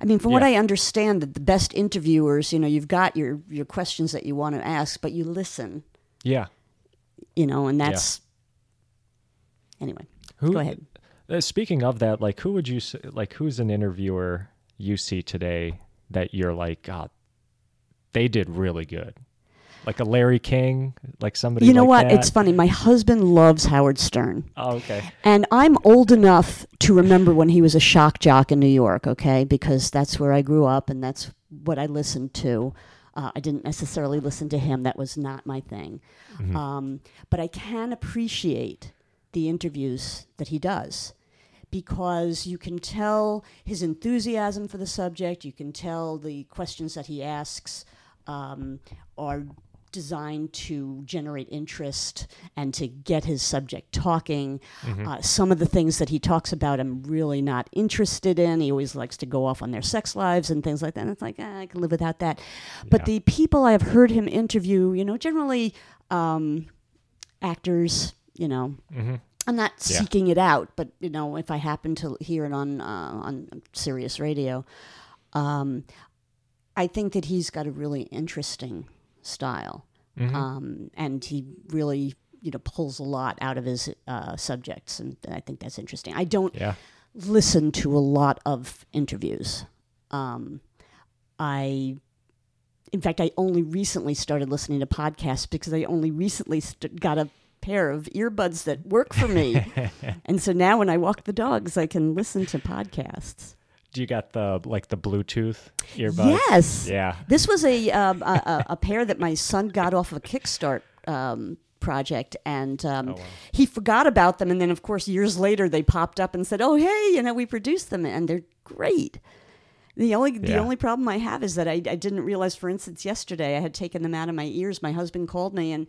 I mean, from what I understand, that the best interviewers, you know, you've got your your questions that you want to ask, but you listen, Yeah. you know, and that's anyway. Who, Go ahead. Uh, speaking of that, like, who would you like? Who's an interviewer you see today that you're like, God, they did really good? Like a Larry King, like somebody. You know like what? that? It's funny. My husband loves Howard Stern. Oh, okay. And I'm old enough to remember when he was a shock jock in New York, okay? Because that's where I grew up and that's what I listened to. Uh, I didn't necessarily listen to him, that was not my thing. Um, but I can appreciate the interviews that he does because you can tell his enthusiasm for the subject, you can tell the questions that he asks um, are designed to generate interest and to get his subject talking. Uh, some of the things that he talks about, I'm really not interested in. He always likes to go off on their sex lives and things like that. And it's like, ah, I can live without that. But Yeah. the people I have heard him interview, you know, generally um, actors, you know, hmm I'm not Yeah. seeking it out, but you know, if I happen to hear it on uh, on Sirius Radio, um, I think that he's got a really interesting style, Mm-hmm. um, and he really you know pulls a lot out of his uh, subjects, and I think that's interesting. I don't Yeah. listen to a lot of interviews. Um, I, in fact, I only recently started listening to podcasts because I only recently st- got a pair of earbuds that work for me, and so now when I walk the dogs, I can listen to podcasts. Do you got the like the Bluetooth earbuds? Yes, Yeah. this was a, um, a, a a pair that my son got off of a Kickstart um, project, and um, Oh, wow. he forgot about them. And then, of course, years later, they popped up and said, "Oh, hey, you know, we produced them, and they're great." The only the Yeah. only problem I have is that I, I didn't realize, for instance, yesterday I had taken them out of my ears. My husband called me and.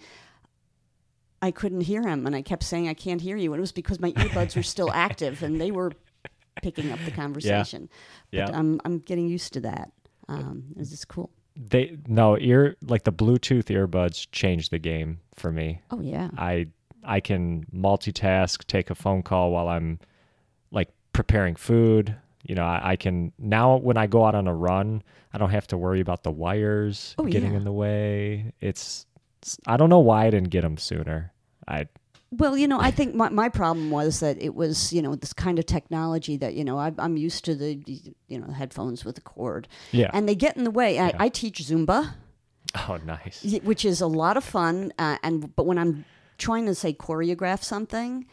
I couldn't hear him, and I kept saying, "I can't hear you." And it was because my earbuds were still active, and they were picking up the conversation. Yeah. But I'm I'm getting used to that. Um, this cool. They no ear like the Bluetooth earbuds changed the game for me. Oh yeah. I I can multitask, take a phone call while I'm like preparing food. You know, I, I can now when I go out on a run, I don't have to worry about the wires Oh, getting yeah. in the way. It's I don't know why I didn't get them sooner. I Well, you know, I think my, my problem was that it was, you know, this kind of technology that, you know, I, I'm used to the, you know, headphones with a cord. yeah. And they get in the way. I, Yeah. I teach Zumba, oh, nice. which is a lot of fun. Uh, and But when I'm trying to, say, choreograph something,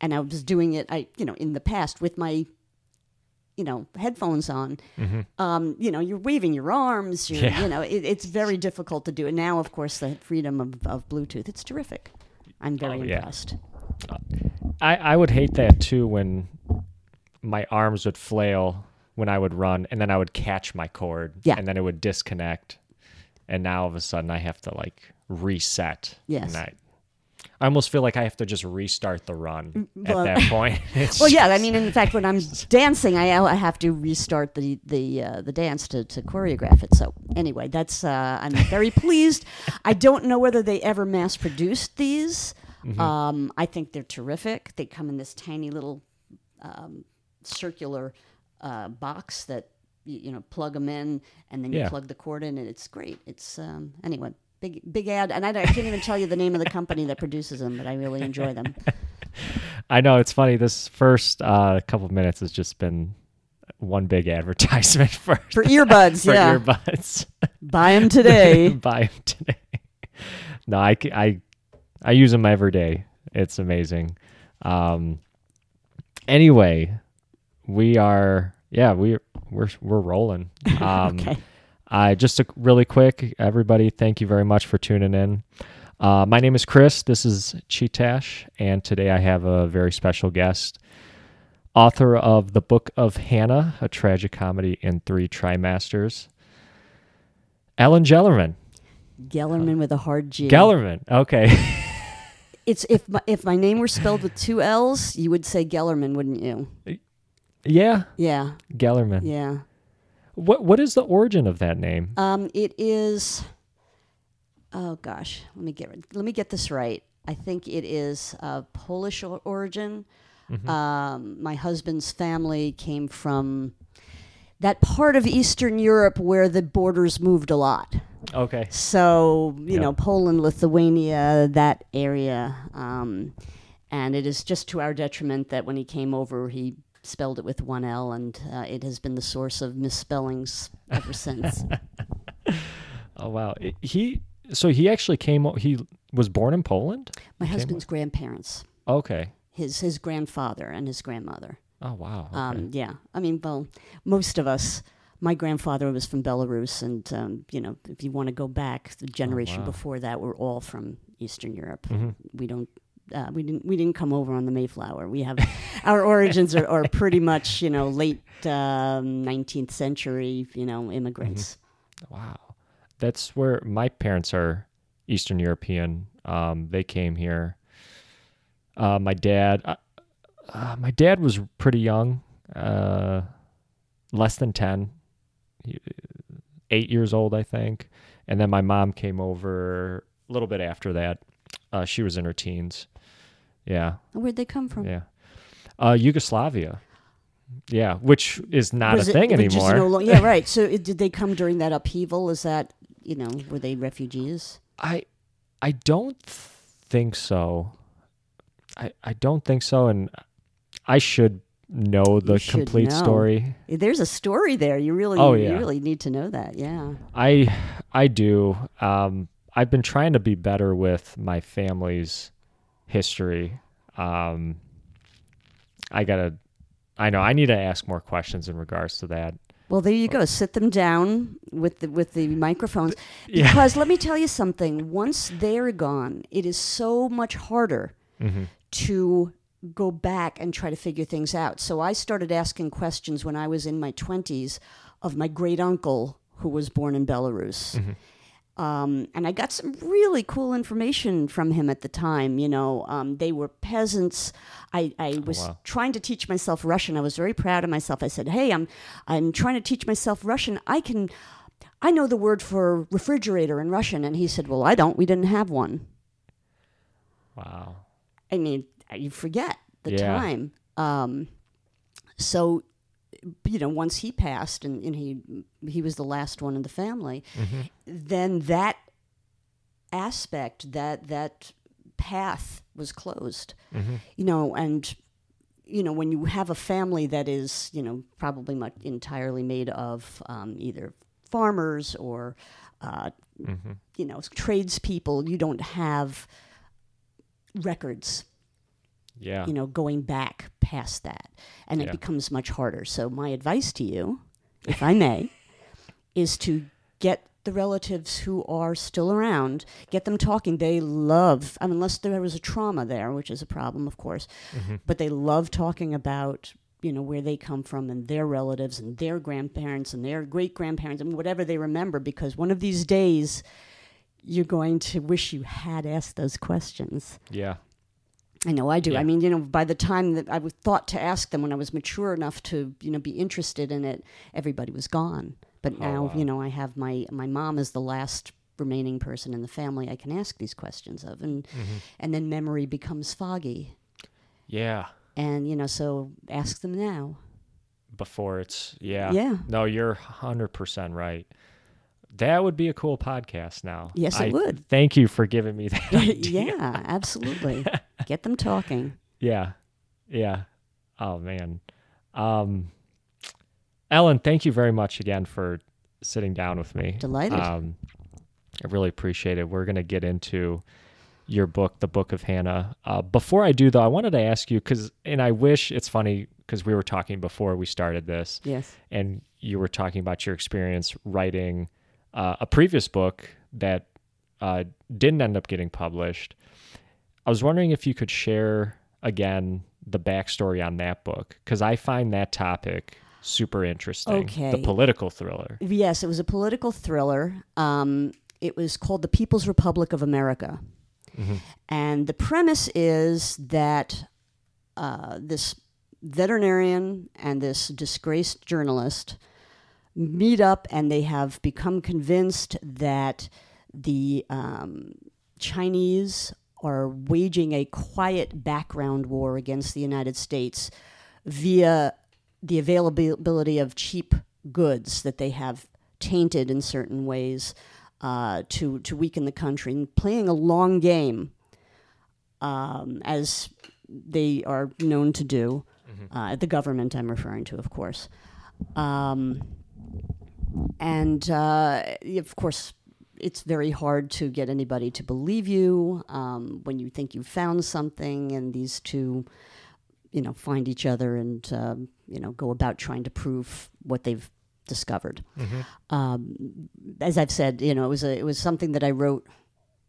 and I was doing it, I, you know, in the past with my, you know, headphones on, um, you know, you're waving your arms, you're, Yeah. you know, it, it's very difficult to do. And now, of course, the freedom of, of Bluetooth, it's terrific. I'm very Oh, yeah. impressed. I, I would hate that too when my arms would flail when I would run and then I would catch my cord Yeah. and then it would disconnect. And now all of a sudden I have to like reset. Yes. And I, I almost feel like I have to just restart the run well- at that point. Well, yeah. I mean, in fact, when I'm dancing, I, I have to restart the the uh, the dance to, to choreograph it. So anyway, that's uh, I'm very pleased. I don't know whether they ever mass produced these. Mm-hmm. Um, I think they're terrific. They come in this tiny little um, circular uh, box that you, you know plug them in, and then you Yeah. plug the cord in, and it's great. It's um, anyway. Big, big ad, and I, I can't even tell you the name of the company that produces them, but I really enjoy them. I know it's funny. This first uh, couple of minutes has just been one big advertisement for, For earbuds, for yeah. earbuds. Buy them today. Buy them today. no, I, I I use them every day. It's amazing. Um, anyway, we are, yeah, we we're, we're rolling. Um, okay. I just a, really quick, everybody, thank you very much for tuning in. Uh, my name is Chris. This is Chee-Tash, and today I have a very special guest, author of the Book of Hannah, a tragic comedy in three trimesters, Ellen Gelerman. Gelerman with a hard G. Gelerman. Okay. It's if my, if my name were spelled with two L's, you would say Gellerman, wouldn't you? yeah, Yeah, Gellerman. yeah. What What is the origin of that name? Um, it is. Oh gosh, let me get let me get this right. I think it is uh, Polish or- origin. Um, my husband's family came from that part of Eastern Europe where the borders moved a lot. Okay. So, you Yep. know, Poland, Lithuania, that area. Um, and it is just to our detriment that when he came over, he spelled it with one L, and uh, it has been the source of misspellings ever since. Oh wow. He so he actually came. He was born in Poland. My Came husband's grandparents, Okay. his his grandfather and his grandmother. Oh wow. Okay. Um, yeah, I mean, well, most of us. My grandfather was from Belarus, and um, you know, if you want to go back, the generation wow. before that were all from Eastern Europe. Mhm. We don't. Uh, we didn't. We didn't come over on the Mayflower. We have our origins are, are pretty much you know late nineteenth century you know immigrants. Wow. That's where my parents are Eastern European. Um, they came here. Uh, my dad, uh, uh, my dad was pretty young, uh, less than 10, He- eight years old, I think. And then my mom came over a little bit after that. Uh, she was in her teens. Yeah. Where'd they come from? Yeah. Uh, Yugoslavia. Yeah. Which is not Was a it- thing was just anymore. no lo- yeah, right. So it, did they come during that upheaval? Is that you know were they refugees? I I don't think so. I I don't think so and I should know the should complete know. story. There's a story there. You really, Oh, you yeah. really need to know that. Yeah. I I do. Um I've been trying to be better with my family's history. Um I got to I know I need to ask more questions in regards to that. Well, there you go. Sit them down with the with the microphones. Yeah. Because let me tell you something. Once they're gone, it is so much harder Mhm. to go back and try to figure things out. So I started asking questions when I was in my twenties of my great uncle who was born in Belarus. Um, and I got some really cool information from him at the time. You know, um, they were peasants. I, I was wow. trying to teach myself Russian. I was very proud of myself. I said, "Hey, I'm I'm trying to teach myself Russian. I can, I know the word for refrigerator in Russian." And he said, "Well, I don't. We didn't have one." Wow. I mean, you forget the Yeah. time. Um, so, you know, once he passed and, and he he was the last one in the family, Mhm. then that aspect that that path was closed. Mhm. You know, and you know when you have a family that is you know probably much entirely made of um, either farmers or uh, Mhm. you know tradespeople, you don't have records Yeah. you know, going back past that. And it becomes much harder. So, my advice to you, if I may, is to get the relatives who are still around, get them talking. They love, I mean, unless there was a trauma there, which is a problem, of course, Mhm. but they love talking about. You know where they come from and their relatives and their grandparents and their great grandparents and whatever they remember because one of these days you're going to wish you had asked those questions. Yeah. I know I do. Yeah. I mean, you know, by the time that I was thought to ask them when I was mature enough to, you know, be interested in it, everybody was gone. But Oh, now, wow. you know, I have my my mom is the last remaining person in the family I can ask these questions of, and Mhm. and then memory becomes foggy, Yeah. and you know, so ask them now. Before it's yeah. Yeah. No, you're hundred percent right. That would be a cool podcast now. Yes, it I would. Thank you for giving me that. yeah, absolutely. Get them talking. Yeah. Yeah. Oh man. Um Ellen, thank you very much again for sitting down with me. Delighted. Um I really appreciate it. We're gonna get into your book, The Book of Hannah. Uh, before I do though, I wanted to ask you because and I wish it's funny because we were talking before we started this Yes. and you were talking about your experience writing uh, a previous book that uh, didn't end up getting published. I was wondering if you could share again the backstory on that book because I find that topic super interesting. Okay. The political thriller. Yes, it was a political thriller. Um, it was called The People's Republic of America. Mhm. And the premise is that uh, this veterinarian and this disgraced journalist meet up and they have become convinced that the um, Chinese are waging a quiet background war against the United States via the availability of cheap goods that they have tainted in certain ways uh, to to weaken the country and playing a long game, um, as they are known to do. Uh, the government I'm referring to, of course. Um, and uh, of course, it's very hard to get anybody to believe you um, when you think you've found something, and these two, you know, find each other and um, you know go about trying to prove what they've discovered. Um, as I've said, you know, it was a, it was something that I wrote.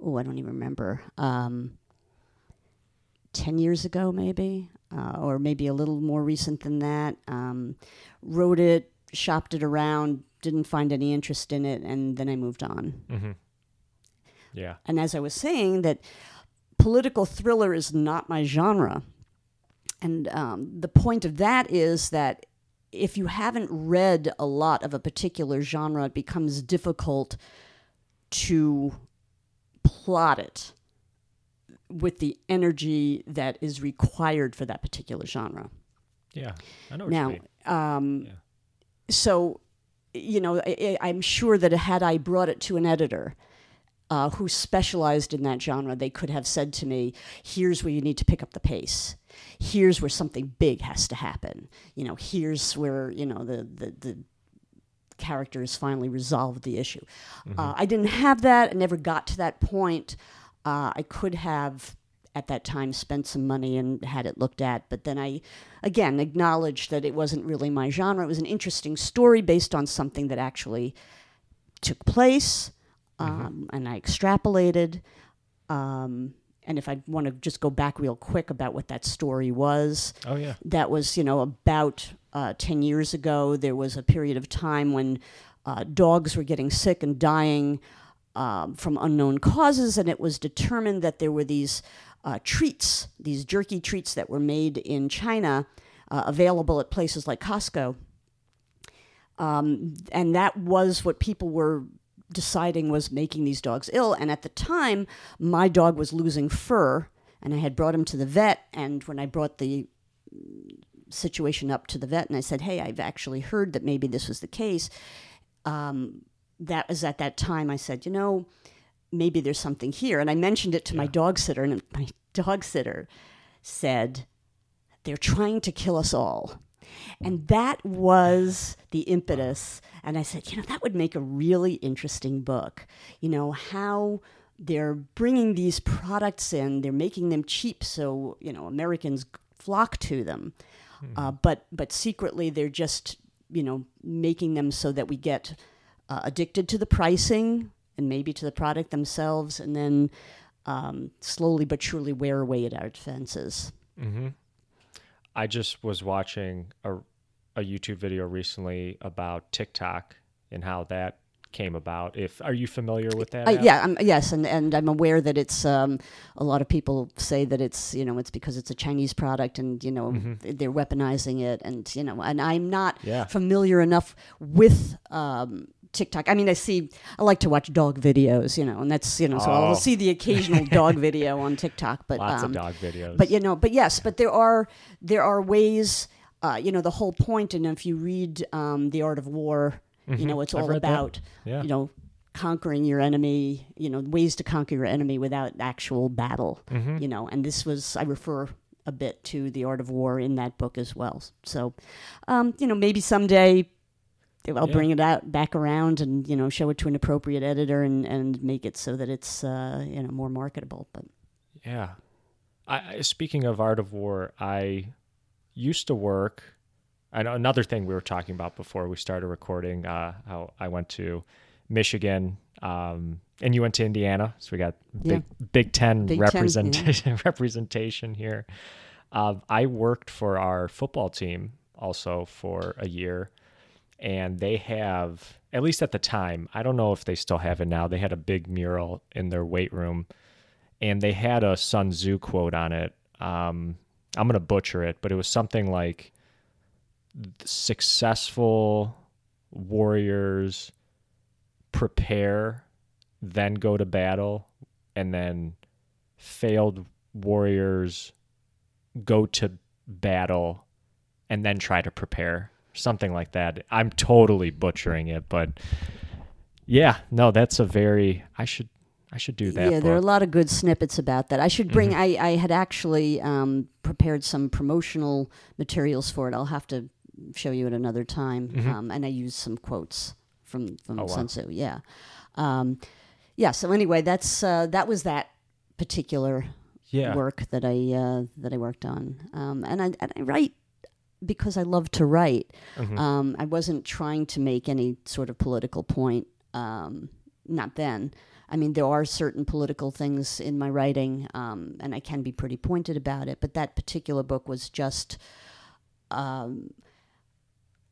Oh, I don't even remember. Um, ten years ago, maybe, uh, or maybe a little more recent than that. Um, wrote it, shopped it around, didn't find any interest in it, and then I moved on. Mm-hmm. Yeah. And as I was saying, that political thriller is not my genre. And um, the point of that is that if you haven't read a lot of a particular genre, it becomes difficult to plot it with the energy that is required for that particular genre. Yeah. I know what Now, you mean. um, Yeah. so you know, I, I'm sure that had I brought it to an editor uh, who specialized in that genre, they could have said to me, "Here's where you need to pick up the pace. Here's where something big has to happen. You know, here's where you know the the." the characters finally resolved the issue. Uh, I didn't have that. I never got to that point. Uh, I could have at that time spent some money and had it looked at, but then I, again, acknowledged that it wasn't really my genre. It was an interesting story based on something that actually took place, um, and I extrapolated. Um, and if I want to just go back real quick about what that story was, Oh yeah. that was you know about uh, 10 years ago there was a period of time when uh, dogs were getting sick and dying um, from unknown causes and it was determined that there were these uh, treats these jerky treats that were made in china uh, available at places like costco um, and that was what people were deciding was making these dogs ill. And at the time, my dog was losing fur, and I had brought him to the vet. And when I brought the situation up to the vet, and I said, "Hey, I've actually heard that maybe this was the case," um, that was at that time. I said, "You know." Maybe there's something here. And I mentioned it to my dog sitter, and my dog sitter said, They're trying to kill us all. And that was the impetus. And I said, you know, that would make a really interesting book. You know, how they're bringing these products in, they're making them cheap so, you know, Americans flock to them. Uh, but, but secretly, they're just, you know, making them so that we get uh, addicted to the pricing and maybe to the product themselves, and then um, slowly but surely wear away at our defenses. Mm-hmm. I just was watching a, a YouTube video recently about TikTok and how that came about. If are you familiar with that? Uh, yeah, I'm, yes, and, and I'm aware that it's um, a lot of people say that it's you know it's because it's a Chinese product and you know they're weaponizing it and you know and I'm not Yeah. familiar enough with um, TikTok. I mean, I see I like to watch dog videos, you know, and that's you know so Oh. I'll see the occasional dog video on TikTok, but Lots um, of dog videos. but you know, but yes, but there are there are ways. Uh, you know, the whole point, and if you read um, the Art of War, you know, it's Mm-hmm. I've all about Yeah. you know conquering your enemy. You know, ways to conquer your enemy without actual battle. Mm-hmm. You know, and this was I refer a bit to the Art of War in that book as well. So, um, you know, maybe someday. I'll Yeah. bring it out back around and you know show it to an appropriate editor and, and make it so that it's uh, you know more marketable. But Yeah. I, speaking of art of war, I used to work. I know another thing we were talking about before we started recording. Uh, how I went to Michigan, um, and you went to Indiana, so we got big Big Ten Big Ten, representation representation here. Uh, I worked for our football team also for a year, and they have at least at the time. I don't know if they still have it now. They had a big mural in their weight room and they had a Sun Tzu quote on it. Um, I'm gonna butcher it, but it was something like "Successful warriors prepare, then go to battle, and then failed warriors go to battle and then try to prepare." Something like that. I'm totally butchering it, but yeah, no, that's a very I should I should do that. Yeah, there are a lot of good snippets about that. I should bring. I, I had actually um, prepared some promotional materials for it. I'll have to show you at another time. Um, and I used some quotes from from Oh. Sun Tzu. Yeah, um, yeah. So anyway, that's uh, that was that particular yeah. work that I uh, that I worked on. Um, and I and I write because I love to write. Mhm. Um, I wasn't trying to make any sort of political point. Um, not then. I mean, there are certain political things in my writing, um, and I can be pretty pointed about it. But that particular book was just um,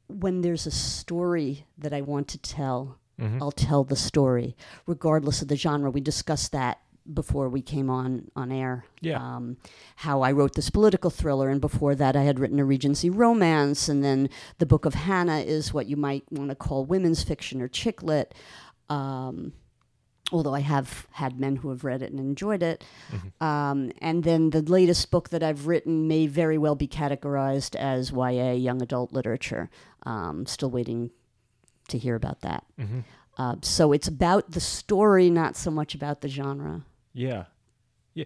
when there's a story that I want to tell, Mhm. I'll tell the story, regardless of the genre. We discussed that before we came on on air. Yeah. Um, how I wrote this political thriller, and before that, I had written a Regency romance, and then the Book of Hannah is what you might want to call women's fiction or chick lit. Um, although I have had men who have read it and enjoyed it. Um, and then the latest book that I've written may very well be categorized as YA, young adult literature. Um, still waiting to hear about that. Mhm. Uh, so it's about the story, not so much about the genre. Yeah. Yeah.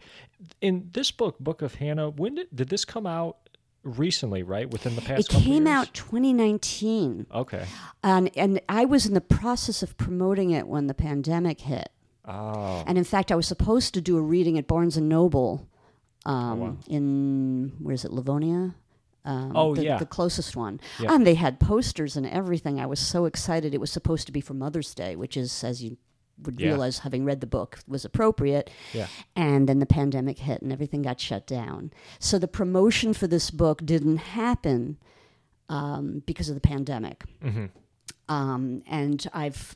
In this book, Book of Hannah, when did did this come out recently, right? Within the past It couple came years? out 2019, Okay. and and I was in the process of promoting it when the pandemic hit. Oh. And in fact, I was supposed to do a reading at Barnes and Noble um, wow. in where's it, Livonia? Um, Oh, the, yeah. the closest one. Yeah. And they had posters and everything. I was so excited. It was supposed to be for Mother's Day, which is, as you would Yeah. realize, having read the book, was appropriate. Yeah. And then the pandemic hit and everything got shut down. So the promotion for this book didn't happen um, because of the pandemic Mhm. um, and I've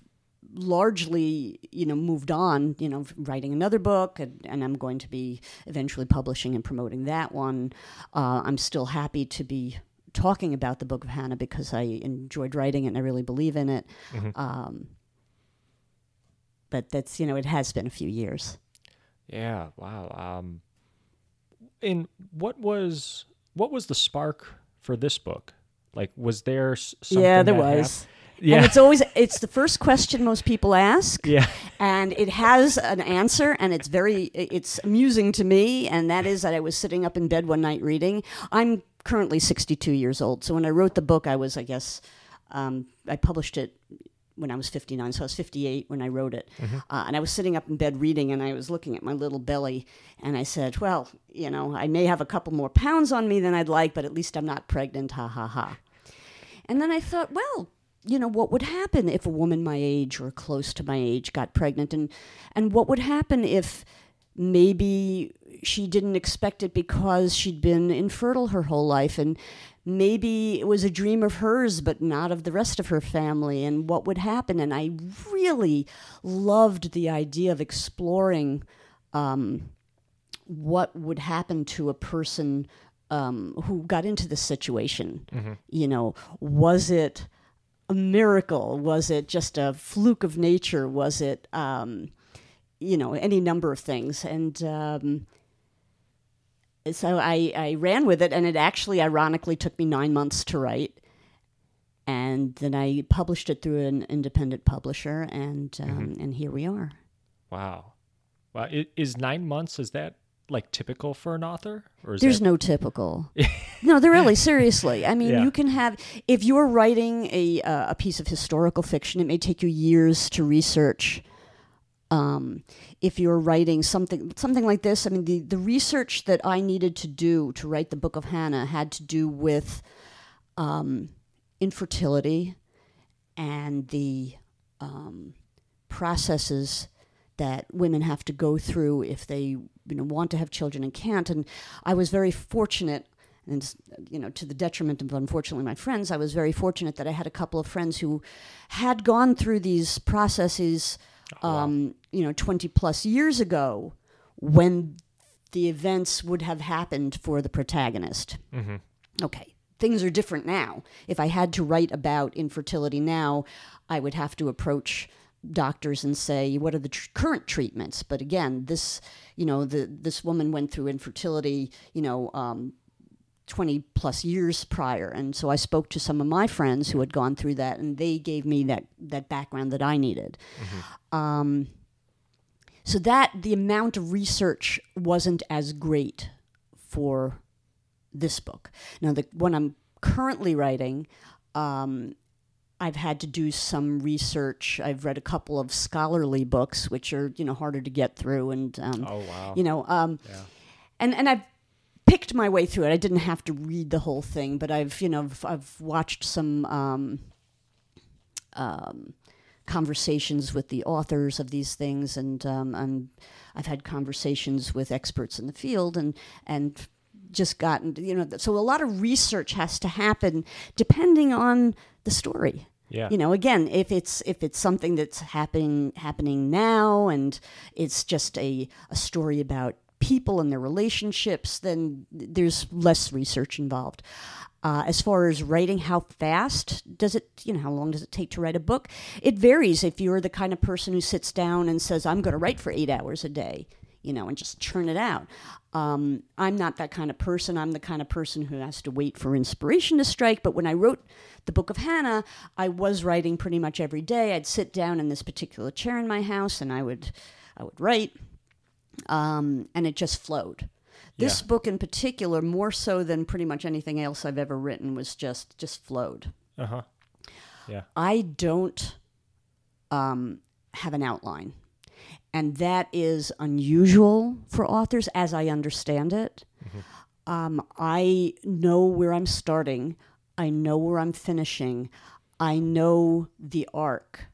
largely, you know, moved on, you know, writing another book, and, and I'm going to be eventually publishing and promoting that one. Uh, I'm still happy to be talking about the Book of Hannah because I enjoyed writing it and I really believe in it. Um, but that's, you know, it has been a few years. Yeah. Wow. Um. And what was what was the spark for this book? Like, was there something? yeah, there was. Yeah. And it's always it's the first question most people ask. yeah. and it has an answer and it's very it's amusing to me and that is that i was sitting up in bed one night reading i'm currently 62 years old so when i wrote the book i was i guess um, i published it when i was 59 so i was 58 when i wrote it. Uh, and i was sitting up in bed reading and i was looking at my little belly and i said well you know i may have a couple more pounds on me than i'd like but at least i'm not pregnant ha ha ha. And then I thought, well, you know, what would happen if a woman my age or close to my age got pregnant, and and what would happen if maybe she didn't expect it because she'd been infertile her whole life, and maybe it was a dream of hers but not of the rest of her family, and what would happen? And I really loved the idea of exploring. Um, what would happen to a person um, who got into this situation? You know, was it a miracle? Was it just a fluke of nature? Was it, um, you know, any number of things? And um, so I, I ran with it, and it actually, ironically, took me nine months to write. And then I published it through an independent publisher, and um, and here we are. Wow. Wow. Is nine months? Is that like typical for an author, or is There's that, no typical. no, they're really seriously. I mean, Yeah. you can have if you're writing a uh, a piece of historical fiction, it may take you years to research. Um, if you're writing something something like this, I mean, the the research that I needed to do to write the Book of Hannah had to do with um, infertility and the um, processes that women have to go through if they you know want to have children and can't. And I was very fortunate and you know to the detriment of unfortunately my friends I was very fortunate that I had a couple of friends who had gone through these processes um, you know 20 plus years ago when the events would have happened for the protagonist. Okay things are different now. If i had to write about infertility now i would have to approach doctors and say what are the tr- current treatments? But again this you know the this woman went through infertility you know um, 20 plus years prior. And so I spoke to some of my friends who had gone through that, and they gave me that, that background that I needed. Um, so that the amount of research wasn't as great for this book. Now, the one I'm currently writing, um, I've had to do some research. I've read a couple of scholarly books, which are you know harder to get through, and um, Oh wow. you know, um, Yeah. and and I've picked my way through it. I didn't have to read the whole thing, but I've you know I've, I've watched some um, um, conversations with the authors of these things, and um, and I've had conversations with experts in the field, and and just gotten you know so a lot of research has to happen depending on the story Yeah. you know again if it's if it's something that's happening happening now and it's just a, a story about people and their relationships then there's less research involved. Uh, as far as writing how fast does it you know how long does it take to write a book? It varies if you're the kind of person who sits down and says i'm going to write for eight hours a day you know and just churn it out. Um, i'm not that kind of person. I'm the kind of person who has to wait for inspiration to strike but when i wrote the book of hannah i was writing pretty much every day. I'd sit down in this particular chair in my house and i would i would write um, and it just flowed this Yeah. book in particular more so than pretty much anything else i've ever written was just just flowed Uh huh. Yeah. I don't um, have an outline. And that is unusual for authors, as I understand it. Um, I know where I'm starting, I know where I'm finishing, I know the arc,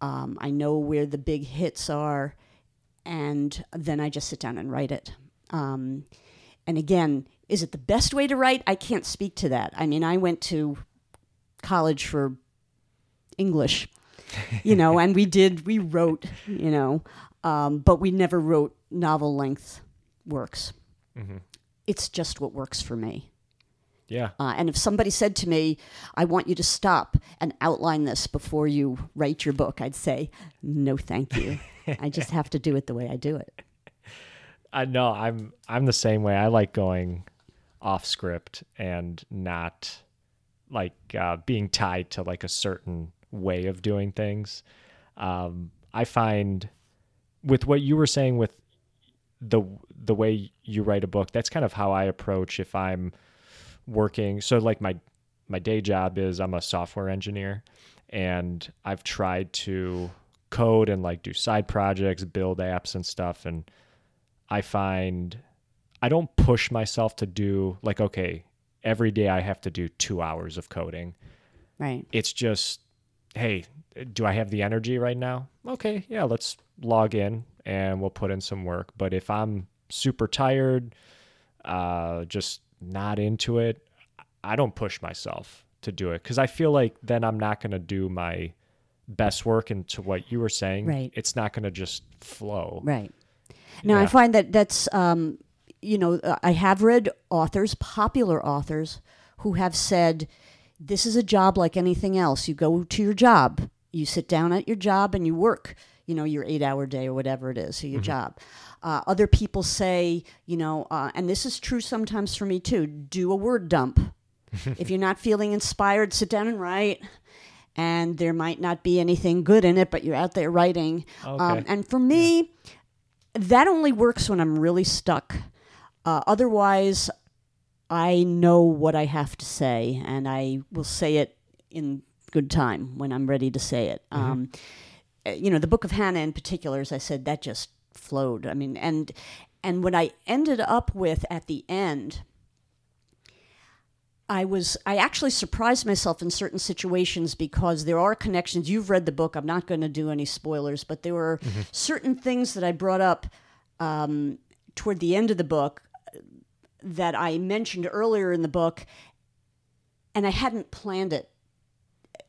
um, I know where the big hits are, and then I just sit down and write it. Um, and again, is it the best way to write? I can't speak to that. I mean, I went to college for English, you know, and we did, we wrote, you know, um, but we never wrote novel length works. Mhm. It's just what works for me. Yeah. Uh, and if somebody said to me, I want you to stop and outline this before you write your book, I'd say, no, thank you. I just have to do it the way I do it. I know I'm I'm the same way. I like going off script and not like uh, being tied to like a certain way of doing things. Um, I find with what you were saying with the the way you write a book, that's kind of how I approach if I'm working. So like my my day job is I'm a software engineer and I've tried to code and like do side projects, build apps and stuff and I find I don't push myself to do like okay, every day I have to do 2 hours of coding. Right. It's just hey, do I have the energy right now? Okay, yeah, let's log in and we'll put in some work. But if I'm super tired, uh just not into it, I don't push myself to do it cuz I feel like then I'm not going to do my best work into what you were saying. Right. It's not going to just flow. Right. Now, I find that that's, um, you know, uh, I have read authors, popular authors, who have said, this is a job like anything else. You go to your job, you sit down at your job, and you work, you know, your eight hour day or whatever it is, so your job. Uh, other people say, you know, uh, and this is true sometimes for me too do a word dump. if you're not feeling inspired, sit down and write. And there might not be anything good in it, but you're out there writing. Um, Okay. and for me, that only works when I'm really stuck. Uh, otherwise, I know what I have to say, and I will say it in good time when I'm ready to say it. Um, uh, Uh, you know, the Book of Hannah in particular, as I said, that just flowed. I mean, and and what I ended up with at the end. I was I actually surprised myself in certain situations because there are connections. You've read the book. I'm not going to do any spoilers, but there were mm-hmm. certain things that I brought up um, toward the end of the book uh, that I mentioned earlier in the book, and I hadn't planned it.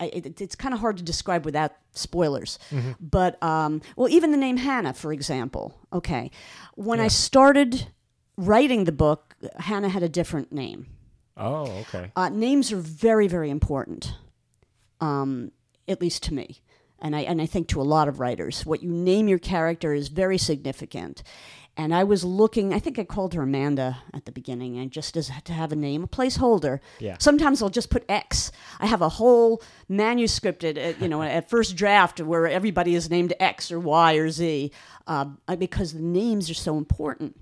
It it's kind of hard to describe without spoilers. But, um, well, even the name Hannah, for example. Okay. When I started writing the book, Hannah had a different name. Oh, okay. Uh, names are very, very important, um, at least to me, and I and I think to a lot of writers. What you name your character is very significant, And I was looking, I think I called her Amanda at the beginning, and just as to have a name, a placeholder. Yeah. Sometimes I'll just put X. I have a whole manuscript at, at you know at first draft where everybody is named X or Y or Z uh, because the names are so important.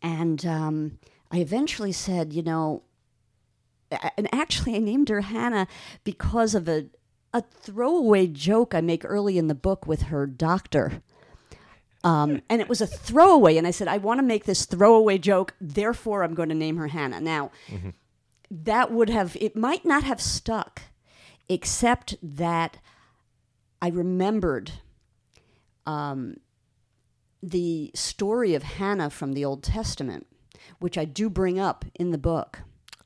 And um, I eventually said, you know, and actually I named her Hannah because of a a throwaway joke I make early in the book with her doctor. Um, and it was a throwaway, and I said, I want to make this throwaway joke, therefore I'm going to name her Hannah. Now, that would have, it might not have stuck, except that I remembered um, the story of Hannah from the Old Testament, which I do bring up in the book.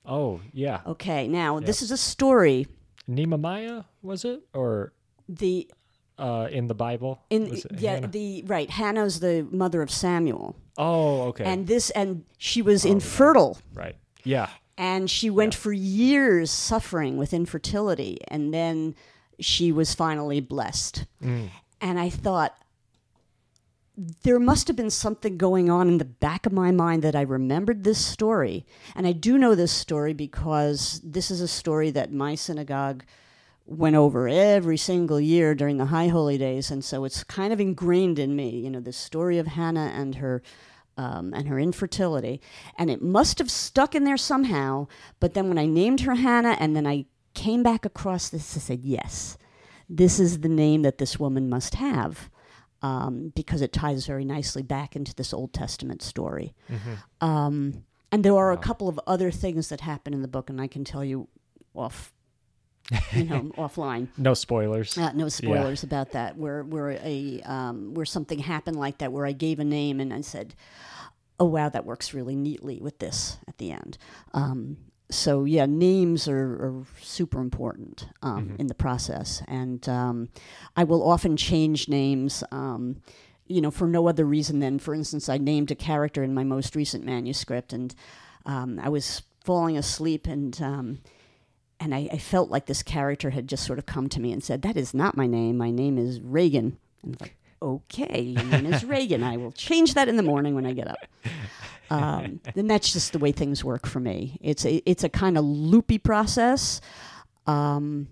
Oh, yeah. Okay, now this is a story. Nehemiah, was it? Or The uh, in the Bible? in Was yeah Hannah? the right Hannah's the mother of Samuel, Oh, okay. and this and she was infertile, right. Yeah. and she went for years suffering with infertility, and then she was finally blessed. And I thought there must have been something going on in the back of my mind that I remembered this story. And I do know this story because this is a story that my synagogue went over every single year during the high holy days. And so it's kind of ingrained in me, you know, the story of Hannah and her. Um, and her infertility, and it must have stuck in there somehow. But then when I named her Hannah, and then I came back across this, I said, "Yes, this is the name that this woman must have um, because it ties very nicely back into this Old Testament story. Um, and there are a couple of other things that happen in the book, and I can tell you off, you know, offline. No spoilers. Uh, no spoilers about that. Where where a um, where something happened like that, where I gave a name and I said, "Oh wow, that works really neatly with this at the end." Um, so yeah, names are, are super important um, in the process, and um, I will often change names. Um, you know, for no other reason than, for instance, I named a character in my most recent manuscript, and um, I was falling asleep, and um, and I, I felt like this character had just sort of come to me and said, "That is not my name. My name is Reagan." And I was like, "Okay, your name is Reagan. I will change that in the morning when I get up." Um, and that's just the way things work for me. It's a it's a kind of loopy process. Um,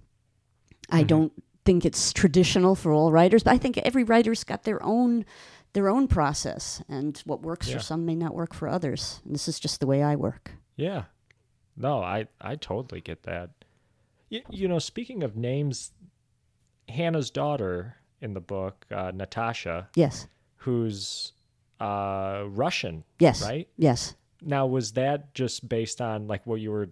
I don't think it's traditional for all writers, but I think every writer's got their own their own process, and what works Yeah. for some may not work for others. And this is just the way I work. Yeah. No, I I totally get that. You, you know, speaking of names, Hannah's daughter in the book, uh, Natasha, Yes, who's uh, Russian, yes, right? yes. Now, was that just based on like what you were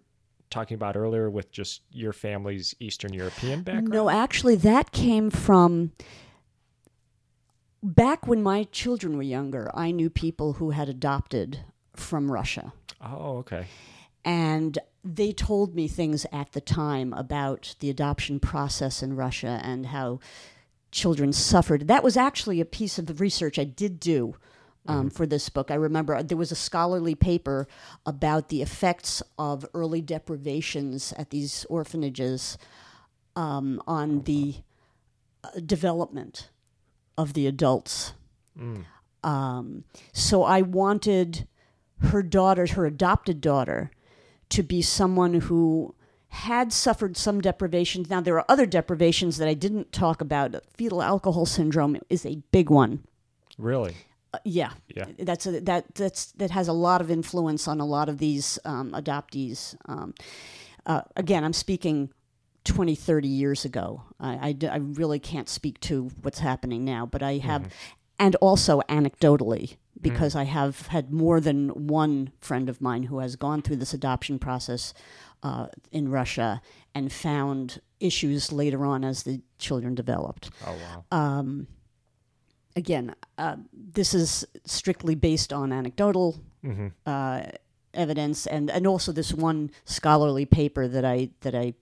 talking about earlier with just your family's Eastern European background? No, actually, that came from back when my children were younger. I knew people who had adopted from Russia. Oh, okay. And they told me things at the time about the adoption process in Russia and how children suffered. That was actually a piece of the research I did do um, for this book. I remember there was a scholarly paper about the effects of early deprivations at these orphanages um, on the uh, development of the adults. Um, so I wanted her daughter, her adopted daughter, to be someone who had suffered some deprivations. Now, there are other deprivations that I didn't talk about. Fetal alcohol syndrome is a big one. Really? Uh, yeah, Yeah. that's a, that that's that has a lot of influence on a lot of these um, adoptees. Um, uh, again, I'm speaking 20, 30 years ago. I, I d- I really can't speak to what's happening now, but I have, and also anecdotally, because I have had more than one friend of mine who has gone through this adoption process uh, in Russia and found issues later on as the children developed Oh, wow. again, uh, this is strictly based on anecdotal uh, evidence, and, and also this one scholarly paper that I that I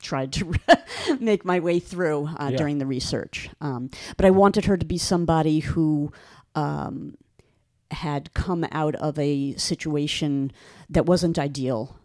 tried to make my way through uh, Yeah. during the research. Um, but I wanted her to be somebody who. Um, had come out of a situation that wasn't ideal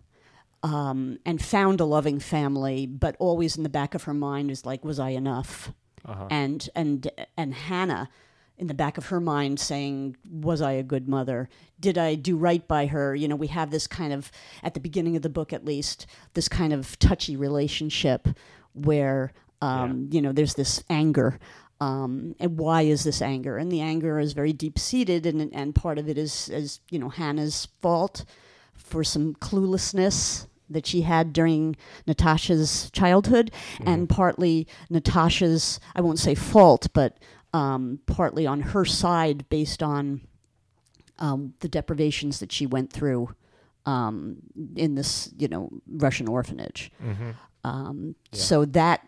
um, and found a loving family, but always in the back of her mind is like, was I enough? Uh-huh. And and and Hannah in the back of her mind saying, Was I a good mother? Did I do right by her? You know, we have this kind of, at the beginning of the book at least, this kind of touchy relationship where, um, you know, there's this anger. Um, and why is this anger? And the anger is very deep seated, and, and part of it is, is, you know, Hannah's fault for some cluelessness that she had during Natasha's childhood, and partly Natasha's, I won't say fault, but um, partly on her side based on um, the deprivations that she went through um, in this, you know, Russian orphanage. Um, So that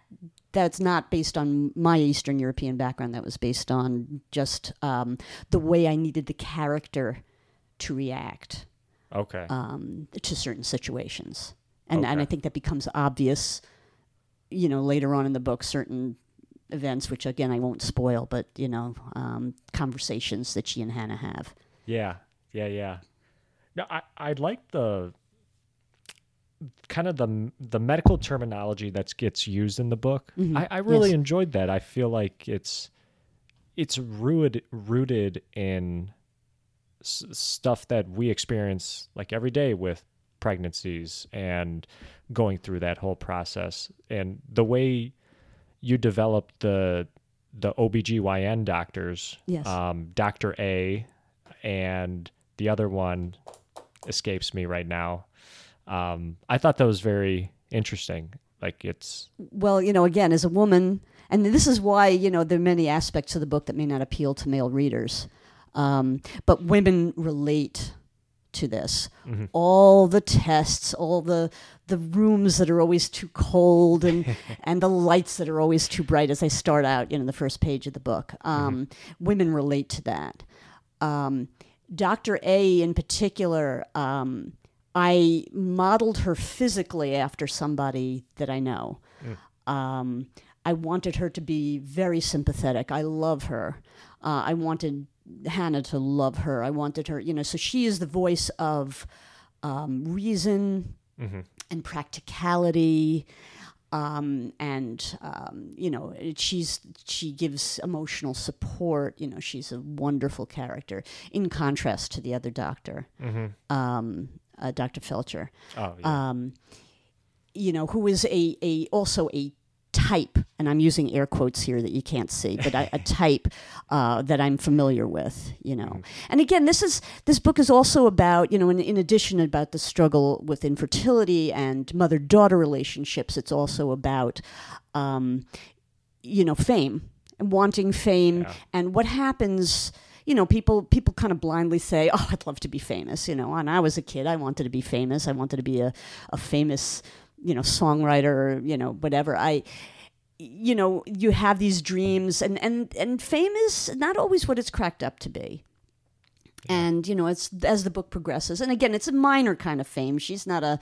that's not based on my Eastern European background. That was based on just um, the way I needed the character to react Okay. um, to certain situations, and and I think that becomes obvious, you know, later on in the book, certain events, which again I won't spoil, but you know, um, conversations that she and Hannah have. Yeah, yeah, yeah. No, I I like the kind of the the medical terminology that gets used in the book. I, I really Yes. enjoyed that. I feel like it's it's rooted rooted in s- stuff that we experience like every day with pregnancies and going through that whole process and the way you develop the the OBGYN doctors Yes. um, Dr. A and the other one escapes me right now. Um, I thought that was very interesting. Like it's Well, you know, again, as a woman, and this is why you know there are many aspects of the book that may not appeal to male readers, um, but women relate to this. All the tests, all the the rooms that are always too cold, and and the lights that are always too bright. As I start out, you know, the first page of the book, um, women relate to that. Um, Dr. A in particular, um, I modeled her physically after somebody that I know. Um, I wanted her to be very sympathetic. I love her. Uh, I wanted Hannah to love her. I wanted her, you know, so she is the voice of um, reason and practicality. Um, and um, you know she's she gives emotional support. You know she's a wonderful character in contrast to the other doctor, um, uh, Dr. Felcher oh yeah. um, you know, who is a, a also a type, and I'm using air quotes here that you can't see, but I, a type uh, that I'm familiar with, you know. And again, this is this book is also about, you know, in, in addition about the struggle with infertility and mother-daughter relationships, it's also about, um, you know, fame and wanting fame Yeah. and what happens you know people people kind of blindly say oh i'd love to be famous you know when i was a kid i wanted to be famous i wanted to be a, a famous you know songwriter or you know whatever. I you know you have these dreams and and and fame is not always what it's cracked up to be. And you know it's as the book progresses and again it's a minor kind of fame. She's not a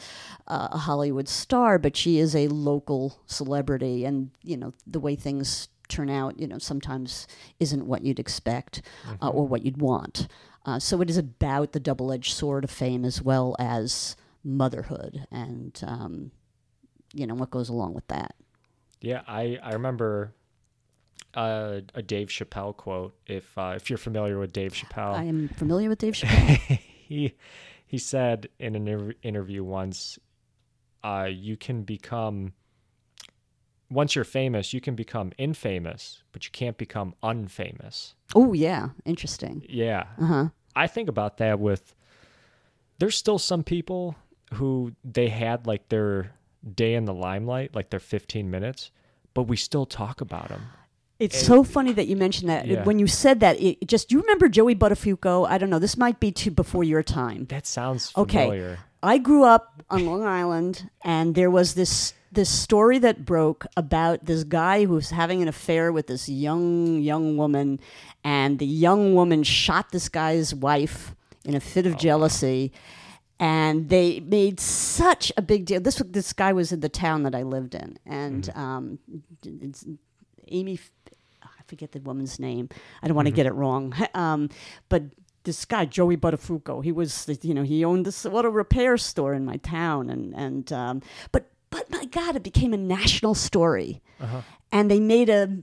a hollywood star but she is a local celebrity and you know the way things turn out you know sometimes isn't what you'd expect uh, or what you'd want. Uh, so it is about the double-edged sword of fame as well as motherhood and um, you know what goes along with that. Yeah, I I remember uh, a Dave Chappelle quote. If uh, if you're familiar with Dave Chappelle, i am familiar with dave chappelle. He he said in an interview once, uh, you can become once you're famous, you can become infamous, but you can't become unfamous. oh yeah interesting Yeah, uh-huh I think about that with there's still some people who they had like their day in the limelight, like their 15 minutes, but we still talk about them. It's so funny that you mentioned that. Yeah. When you said that, it just you remember Joey Buttafuoco? I don't know. This might be too before your time. That sounds Okay. familiar. I grew up on Long Island, and there was this this story that broke about this guy who was having an affair with this young young woman, and the young woman shot this guy's wife in a fit of jealousy. And they made such a big deal. This this guy was in the town that I lived in, and um, it's Amy. I forget the woman's name. I don't want to get it wrong. Um, but this guy Joey Buttafuoco, he was you know he owned this auto repair store in my town, and and um, but but my God, it became a national story, uh-huh. and they made a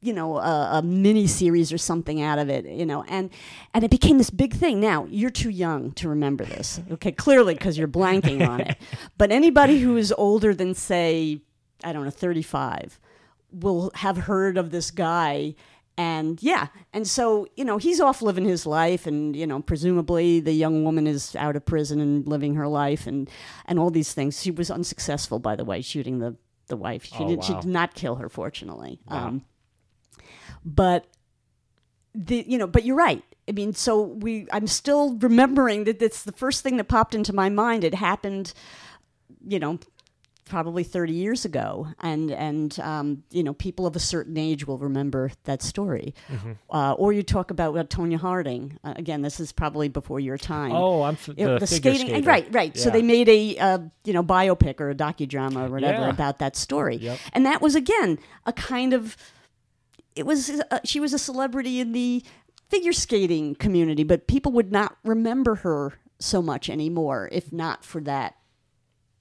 you know a, a mini series or something out of it you know and and it became this big thing. Now you're too young to remember this okay? Clearly because you're blanking on it. But anybody who is older than say i don't know 35 will have heard of this guy and yeah and so you know he's off living his life and you know presumably the young woman is out of prison and living her life and and all these things. She was unsuccessful by the way shooting the the wife. She Oh, did she did not kill her fortunately. Wow. um but the you know but you're right. I mean so we i'm still remembering that that's the first thing that popped into my mind. It happened you know probably 30 years ago and and um, you know people of a certain age will remember that story Mm-hmm. uh, or you talk about uh, tonya harding uh, again this is probably before your time Oh, I'm f- the, the figure skating, skater. right, right. So they made a uh, you know biopic or a docudrama or whatever Yeah. about that story, Yep. and that was again a kind of it was uh, she was a celebrity in the figure skating community, but people would not remember her so much anymore if not for that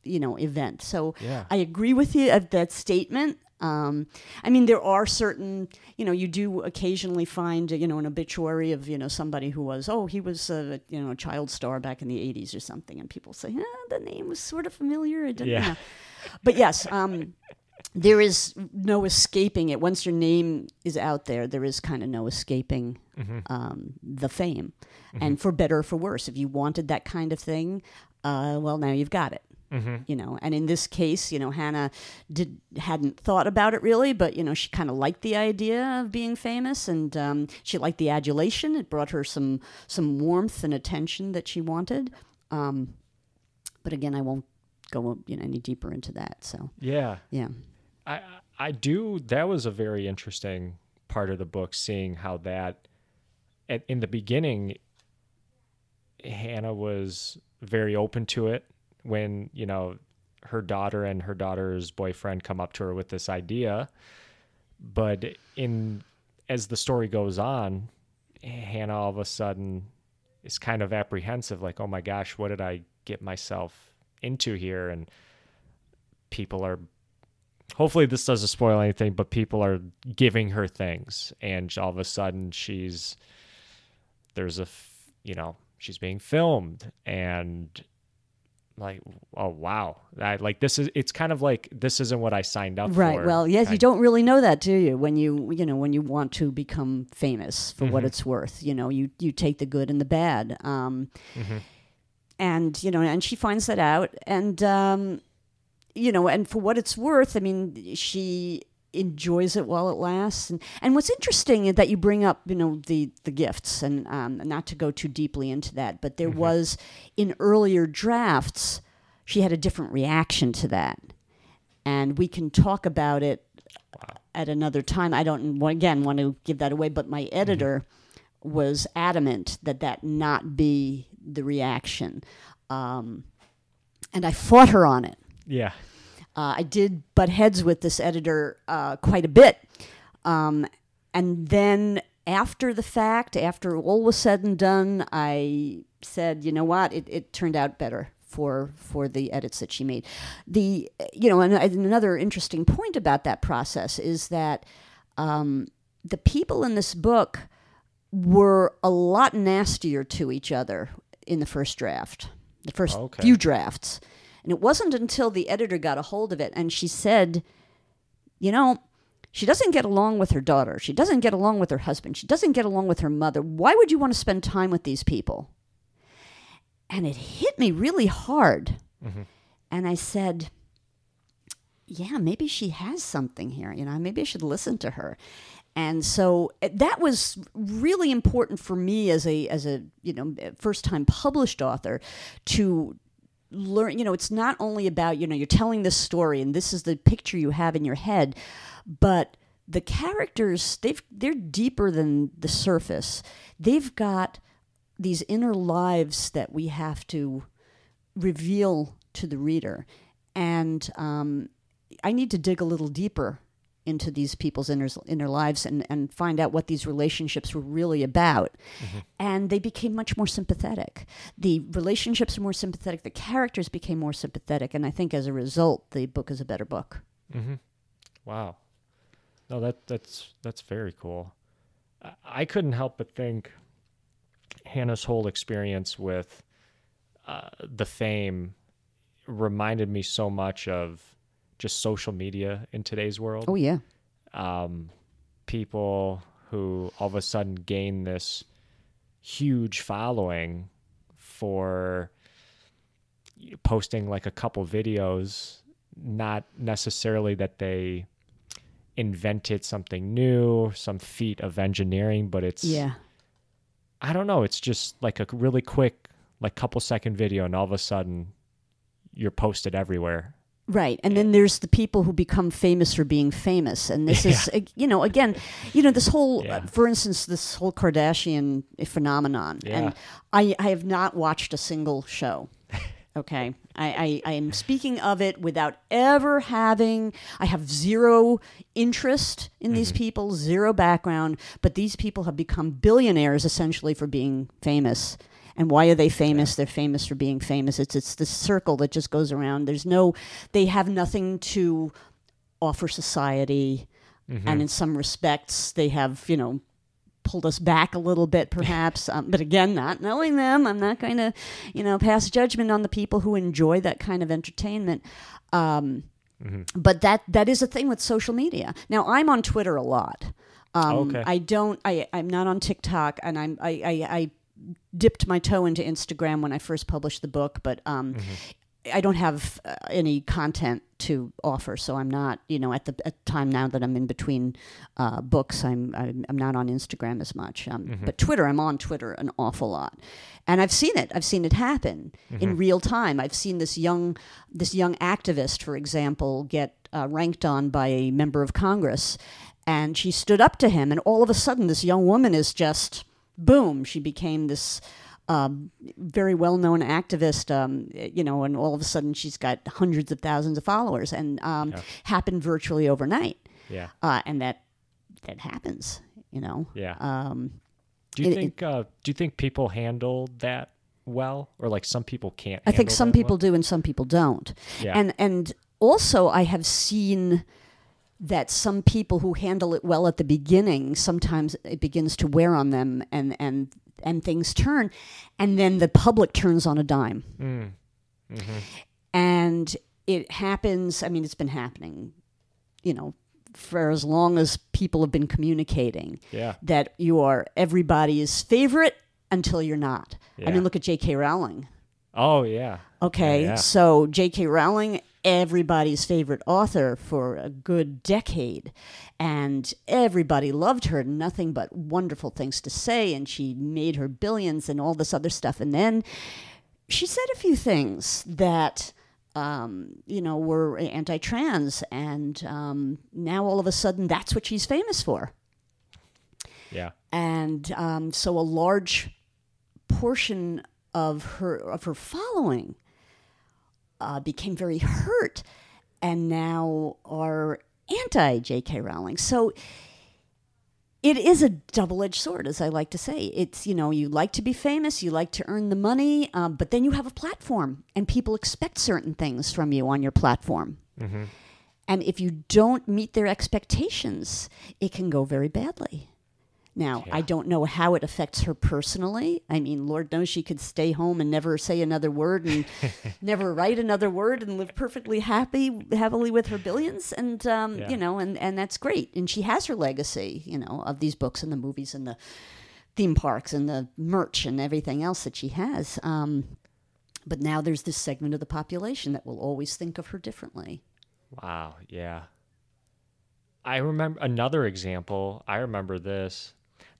you know event. So Yeah. I agree with you of that statement. Um, I mean, there are certain, you know, you do occasionally find, you know, an obituary of, you know, somebody who was, oh, he was, a, you know, a child star back in the 80s or something. And people say, ah, the name was sort of familiar. Yeah. know. But yes, um, there is no escaping it. Once your name is out there, there is kind of no escaping Mm-hmm. um, the fame. And for better or for worse, if you wanted that kind of thing, uh, well, now you've got it Mm-hmm. you know and in this case you know hannah did hadn't thought about it really but you know she kind of liked the idea of being famous and um, she liked the adulation it brought her some some warmth and attention that she wanted um, but again i won't go you know any deeper into that so Yeah. yeah I I do. That was a very interesting part of the book, seeing how that at, in the beginning, Hannah was very open to it when you know her daughter and her daughter's boyfriend come up to her with this idea, but in as the story goes on, Hannah all of a sudden is kind of apprehensive, like, oh my gosh, what did I get myself into here? And people are hopefully this doesn't spoil anything, but people are giving her things, and all of a sudden she's there's a you know she's being filmed, and like oh wow, I, like this is it's kind of like this isn't what I signed up right for. Right well yes you don't really know that do you when you you know when you want to become famous for what Mhm. it's worth you know you you take the good and the bad um, Mhm. and you know and she finds that out and um you know and for what it's worth i mean she enjoys it while it lasts. And and what's interesting is that you bring up you know the the gifts and um not to go too deeply into that but there was in earlier drafts she had a different reaction to that. And we can talk about it at another time. I don't again want to give that away but my editor was adamant that that not be the reaction. Um, and i fought her on it. Yeah uh, I did butt heads with this editor uh, quite a bit. Um, and then after the fact, after all was said and done, I said, you know what, it, it turned out better for for the edits that she made. The you know, and another interesting point about that process is that um, the people in this book were a lot nastier to each other in the first draft, the first Okay. few drafts. And it wasn't until the editor got a hold of it and she said, you know, she doesn't get along with her daughter. She doesn't get along with her husband. She doesn't get along with her mother. Why would you want to spend time with these people? And it hit me really hard. And I said, yeah, maybe she has something here. You know, maybe I should listen to her. And so uh, that was really important for me as a as a you know first time published author to learn. You know, it's not only about you know you're telling this story and this is the picture you have in your head, but the characters they've they're deeper than the surface. They've got these inner lives that we have to reveal to the reader. And um, I need to dig a little deeper into these people's inner, inner lives and, and find out what these relationships were really about. And they became much more sympathetic. The relationships were more sympathetic, the characters became more sympathetic. And I think as a result, the book is a better book. Mm-hmm. Wow. No, that that's that's very cool. I, I couldn't help but think Hannah's whole experience with uh, the fame reminded me so much of just social media in today's world. Oh yeah. Um, people who all of a sudden gain this huge following for posting like a couple videos, not necessarily that they invented something new, some feat of engineering, but it's Yeah. I don't know, it's just like a really quick like couple second video and all of a sudden you're posted everywhere. Right. And then there's the people who become famous for being famous. And this is, uh, you know, again, you know, this whole, uh, Yeah. for instance, this whole Kardashian phenomenon. Yeah. And I, I have not watched a single show. Okay. I, I, I am speaking of it without ever having, I have zero interest in these people, zero background, but these people have become billionaires essentially for being famous. And why are they famous? They're famous for being famous. It's it's this circle that just goes around. There's no, they have nothing to offer society, and in some respects, they have you know pulled us back a little bit, perhaps. um, but again, not knowing them, I'm not going to you know pass judgment on the people who enjoy that kind of entertainment. Um, But that that is a thing with social media. Now I'm on Twitter a lot. Um, Okay. I don't. I I'm not on TikTok, and I'm I I. I dipped my toe into Instagram when I first published the book, but um, I don't have uh, any content to offer, so I'm not, you know, at the at time now that I'm in between uh, books, I'm, I'm I'm not on Instagram as much. Um, But Twitter, I'm on Twitter an awful lot, and I've seen it. I've seen it happen in real time. I've seen this young this young activist, for example, get uh, ranked on by a member of Congress, and she stood up to him, and all of a sudden, this young woman is just boom, she became this um, very well known activist, um, you know, and all of a sudden she's got hundreds of thousands of followers and um, happened virtually overnight. Yeah. Uh, and that that happens, you know. Yeah. Um, Do you It- think uh, do you think people handle that well, or like some people can't? I think some people do and some people don't. Yeah. And and also I have seen that some people who handle it well at the beginning sometimes it begins to wear on them and and and things turn and then the public turns on a dime. Mm. And it happens, I mean it's been happening, you know, for as long as people have been communicating Yeah. that you are everybody's favorite until you're not. I mean look at J.K. Rowling. Oh yeah. Okay, Yeah, yeah. so J.K. Rowling, everybody's favorite author for a good decade, and everybody loved her. Nothing but wonderful things to say, and she made her billions and all this other stuff. And then she said a few things that. Um, you know, were anti-trans, and um, now all of a sudden, that's what she's famous for Yeah. and um, so a large portion of her of her following uh, became very hurt, and now are anti J.K. Rowling. So it is a double edged sword, as I like to say. It's you know you like to be famous, you like to earn the money, um, but then you have a platform, and people expect certain things from you on your platform. And if you don't meet their expectations, it can go very badly. Now, I don't know how it affects her personally. I mean, Lord knows she could stay home and never say another word and never write another word and live perfectly happy, happily with her billions. And, um, Yeah. you know, and, and that's great. And she has her legacy, you know, of these books and the movies and the theme parks and the merch and everything else that she has. Um, but now there's this segment of the population that will always think of her differently. Wow, yeah. I remember another example. I remember this.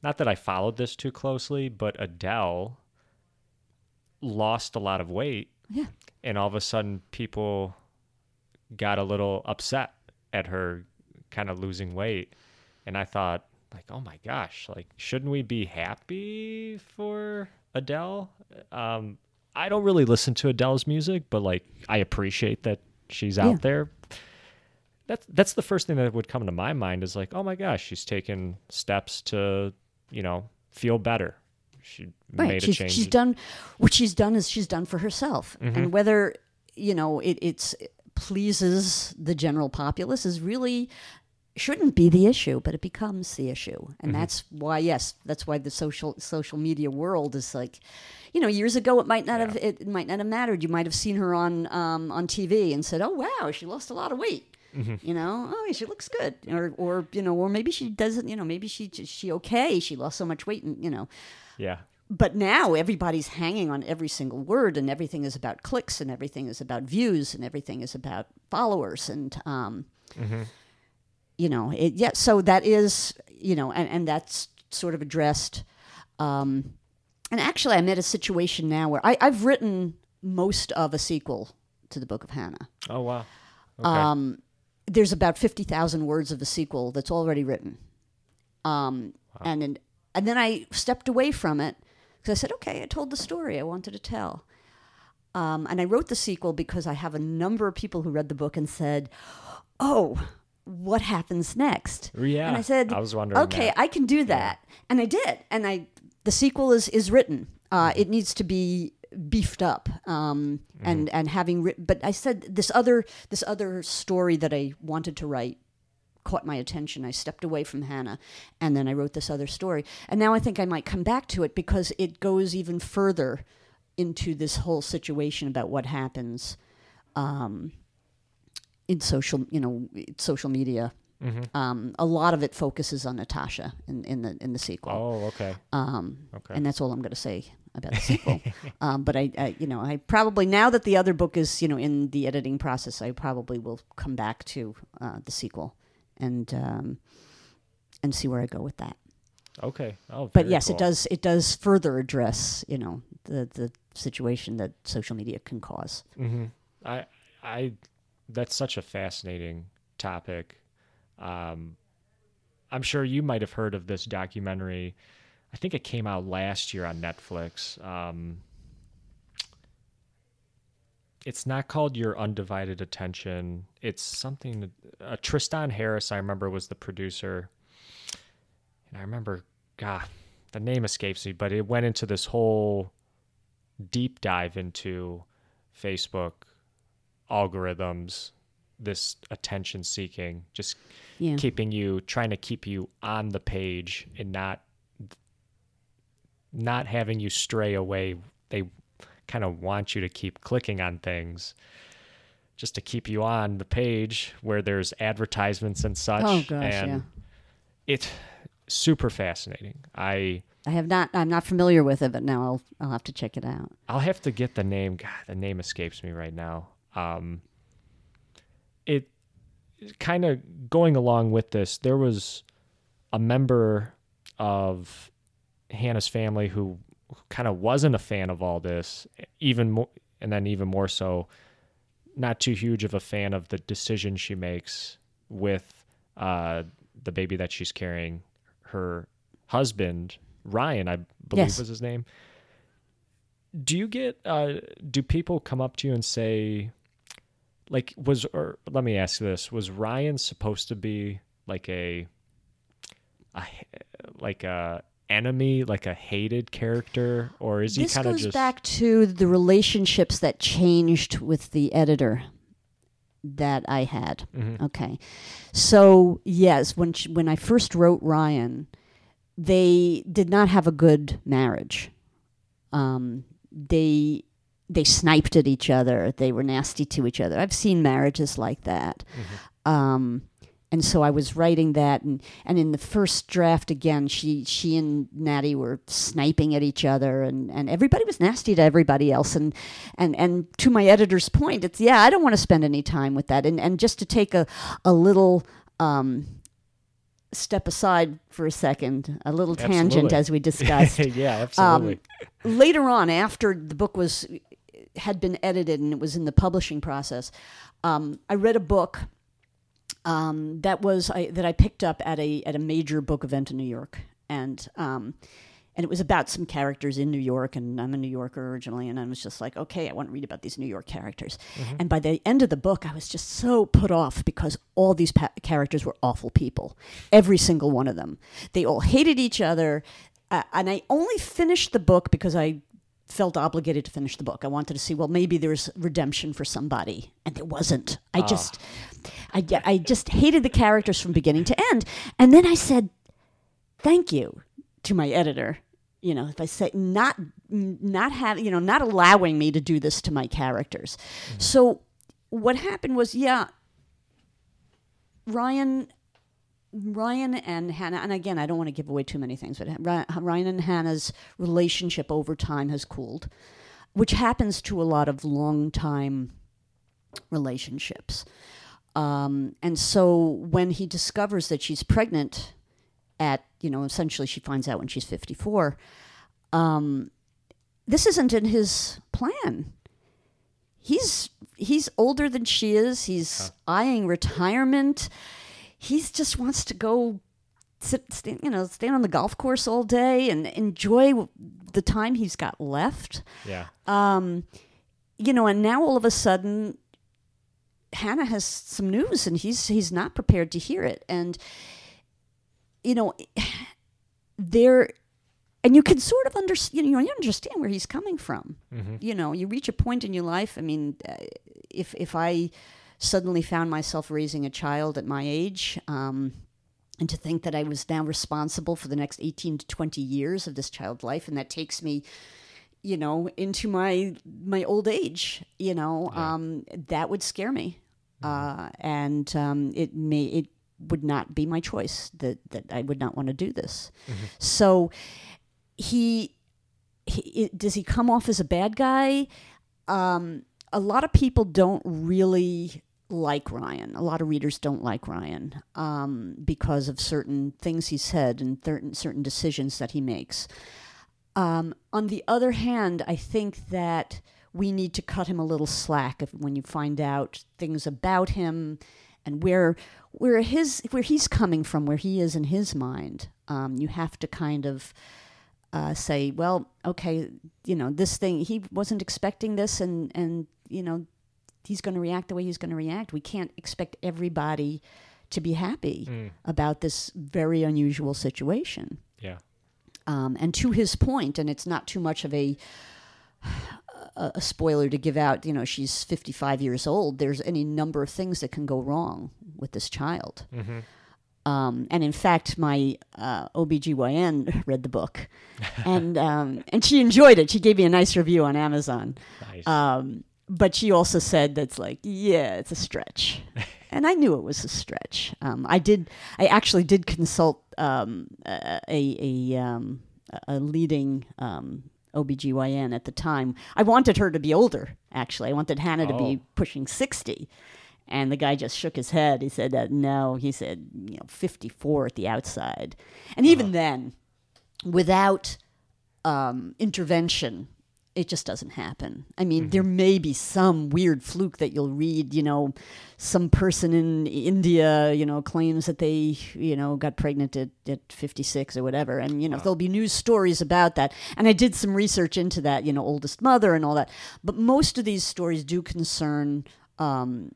Not that I followed this too closely, but Adele lost a lot of weight, Yeah. and all of a sudden people got a little upset at her kind of losing weight. And I thought, like, oh my gosh, like, shouldn't we be happy for Adele? Um, I don't really listen to Adele's music, but like, I appreciate that she's out Yeah. there. That's that's the first thing that would come to my mind is like, oh my gosh, she's taken steps to, you know, feel better. She Right. made a She's, change. she's done what she's done is she's done for herself. And whether, you know, it it's pleases the general populace is really shouldn't be the issue, but it becomes the issue, and Mm-hmm. that's why. Yes, that's why the social social media world is like, you know, years ago it might not have it might not have mattered. You might have seen her on um, on TV and said, "Oh wow, she lost a lot of weight." Mm-hmm. You know, oh, she looks good, or or you know, or maybe she doesn't. You know, maybe she she okay. She lost so much weight, and you know, Yeah. but now everybody's hanging on every single word and everything is about clicks and everything is about views and everything is about followers and um, you know it yeah so that is you know and, and that's sort of addressed um, and actually i'm at a situation now where I, i've written most of a sequel to the book of hannah Oh wow. Okay. um, there's about 50,000 words of the sequel that's already written. Um, and, then- and then I stepped away from it because I said, okay, I told the story I wanted to tell. Um, and I wrote the sequel because I have a number of people who read the book and said, oh, what happens next? yeah. And I said, I was wondering. okay, that. I can do that, and I did. And I, the sequel is is written. Uh, Mm-hmm. it needs to be beefed up, um, Mm-hmm. and and having written. But I said this other this other story that I wanted to write caught my attention. I stepped away from Hannah, and then I wrote this other story. And now I think I might come back to it because it goes even further into this whole situation about what happens um, in social, you know, social media. Mm-hmm. Um, a lot of it focuses on Natasha in, in the in the sequel, Oh, okay. um, Okay. and that's all I'm going to say about the sequel. um, but I, I, you know, I probably now that the other book is, you know, in the editing process, I probably will come back to uh, the sequel and um, and see where I go with that. Okay. Oh, But yes, cool. it does it does further address, you know, the the situation that social media can cause. Mm-hmm. I, I, that's such a fascinating topic. Um, I'm sure you might have heard of this documentary. I think it came out last year on Netflix. Um, it's not called Your Undivided Attention. It's something. Uh, Tristan Harris, I remember, was the producer, and I remember, God, the name escapes me, but it went into this whole deep dive into Facebook algorithms, this attention seeking, just Yeah. keeping you trying to keep you on the page and not not having you stray away. They kind of want you to keep clicking on things just to keep you on the page where there's advertisements and such. Oh, gosh, and yeah. it's super fascinating. I I have not I'm not familiar with it, but now I'll I'll have to check it out. I'll have to get the name. God, the name escapes me right now. Um, it kind of going along with this. There was a member of Hannah's family who kind of wasn't a fan of all this, even more, and then even more so, not too huge of a fan of the decision she makes with uh, the baby that she's carrying. Her husband, Ryan, I believe Yes. was his name. Do you get? Uh, do people come up to you and say, like, was or let me ask this: Was Ryan supposed to be like a, a like a enemy, like a hated character, or is he this kind of goes just back to the relationships that changed with the editor that I had. Mhm. Okay, so yes, when sh when I first wrote Ryan, they did not have a good marriage. Um, they they sniped at each other. They were nasty to each other. I've seen marriages like that. Um, and so I was writing that, and, and in the first draft again, she she and Natty were sniping at each other, and, and everybody was nasty to everybody else. And and and to my editor's point, it's yeah, I don't want to spend any time with that. And and just to take a a little um, step aside for a second, a little tangent Absolutely. as we discussed yeah, absolutely. later on, after the book was had been edited and it was in the publishing process, um, I read a book um, that was I, that I picked up at a at a major book event in New York, and um, and it was about some characters in New York, and I'm a New Yorker originally, and I was just like, okay, I want to read about these New York characters. And by the end of the book, I was just so put off because all these pa- characters were awful people, every single one of them. They all hated each other, uh, and I only finished the book because I felt obligated to finish the book. I wanted to see, well, maybe there's redemption for somebody, and there wasn't. I ah. just, I, I just hated the characters from beginning to end. And then I said, thank you to my editor. You know, if I say not, not have, you know, not allowing me to do this to my characters. Mm-hmm. So what happened was, yeah, Ryan Ryan and Hannah, and again, I don't want to give away too many things, but Ryan and Hannah's relationship over time has cooled, which happens to a lot of long time relationships. Um, and so when he discovers that she's pregnant at, you know, essentially she finds out when she's 54, um, this isn't in his plan. He's he's older than she is. He's eyeing retirement he just wants to go sit, stand, you know, stand on the golf course all day and enjoy the time he's got left. Yeah. Um, you know, and now all of a sudden, Hannah has some news, and he's he's not prepared to hear it, and you know, there. And you can sort of understand, you know, you understand where he's coming from. Mm-hmm. You know, you reach a point in your life. I mean, uh, if if I suddenly found myself raising a child at my age. Um, and to think that I was now responsible for the next 18 to 20 years of this child's life, and that takes me, you know, into my my old age, you know, Yeah. um, that would scare me, uh, and um, it may it would not be my choice that that I would not want to do this. So he, he does he come off as a bad guy? Um, a lot of people don't really like Ryan. A lot of readers don't like Ryan um, because of certain things he said and certain certain decisions that he makes. Um, on the other hand, I think that we need to cut him a little slack if, when you find out things about him and where where his where he's coming from, where he is in his mind. Um, you have to kind of uh, say, well, okay, you know, this thing he wasn't expecting this, and and you know, he's going to react the way he's going to react. We can't expect everybody to be happy Mm. about this very unusual situation. Yeah. Um, and to his point, and it's not too much of a, a a spoiler to give out. You know, she's fifty five years old. There's any number of things that can go wrong with this child. Mm-hmm. Um, and in fact, my uh, OBGYN read the book, and um, and she enjoyed it. She gave me a nice review on Amazon. Nice. Um, but she also said that's like, yeah, it's a stretch. and I knew it was a stretch. Um, I did, I actually did consult um, a, a, a, um, a leading um, OBGYN at the time. I wanted her to be older, actually. I wanted Hannah to be Oh. pushing 60. And the guy just shook his head. He said, uh, no, he said, you know, 54 at the outside. And even then, without um, intervention, it just doesn't happen. I mean, there may be some weird fluke that you'll read, you know, some person in India, you know, claims that they, you know, got pregnant at, at 56 or whatever. And, you know, there'll be news stories about that. And I did some research into that, you know, oldest mother and all that. But most of these stories do concern um,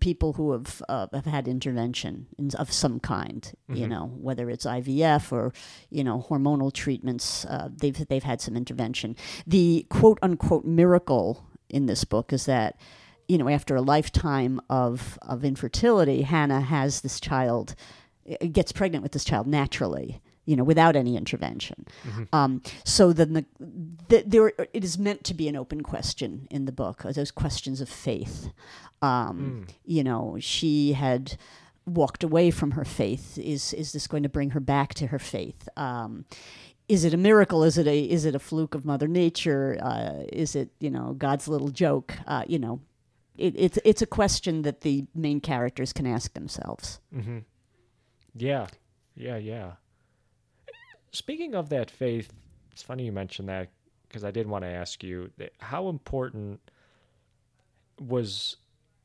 people who have uh, have had intervention in, of some kind. You know, whether it's IVF or you know hormonal treatments, uh, they've they've had some intervention. The quote unquote miracle in this book is that you know after a lifetime of of infertility, Hannah has this child, uh, gets pregnant with this child naturally. You know, without any intervention. Um, so then the, the there it is meant to be an open question in the book. uh, Those questions of faith. Um, You know, she had walked away from her faith. Is is this going to bring her back to her faith? Um, is it a miracle? Is it a is it a fluke of Mother Nature? Uh, is it you know God's little joke? Uh, you know, it, it's it's a question that the main characters can ask themselves. Mm-hmm. Yeah, yeah, yeah. Speaking of that faith, it's funny you mentioned that because I did want to ask you how important was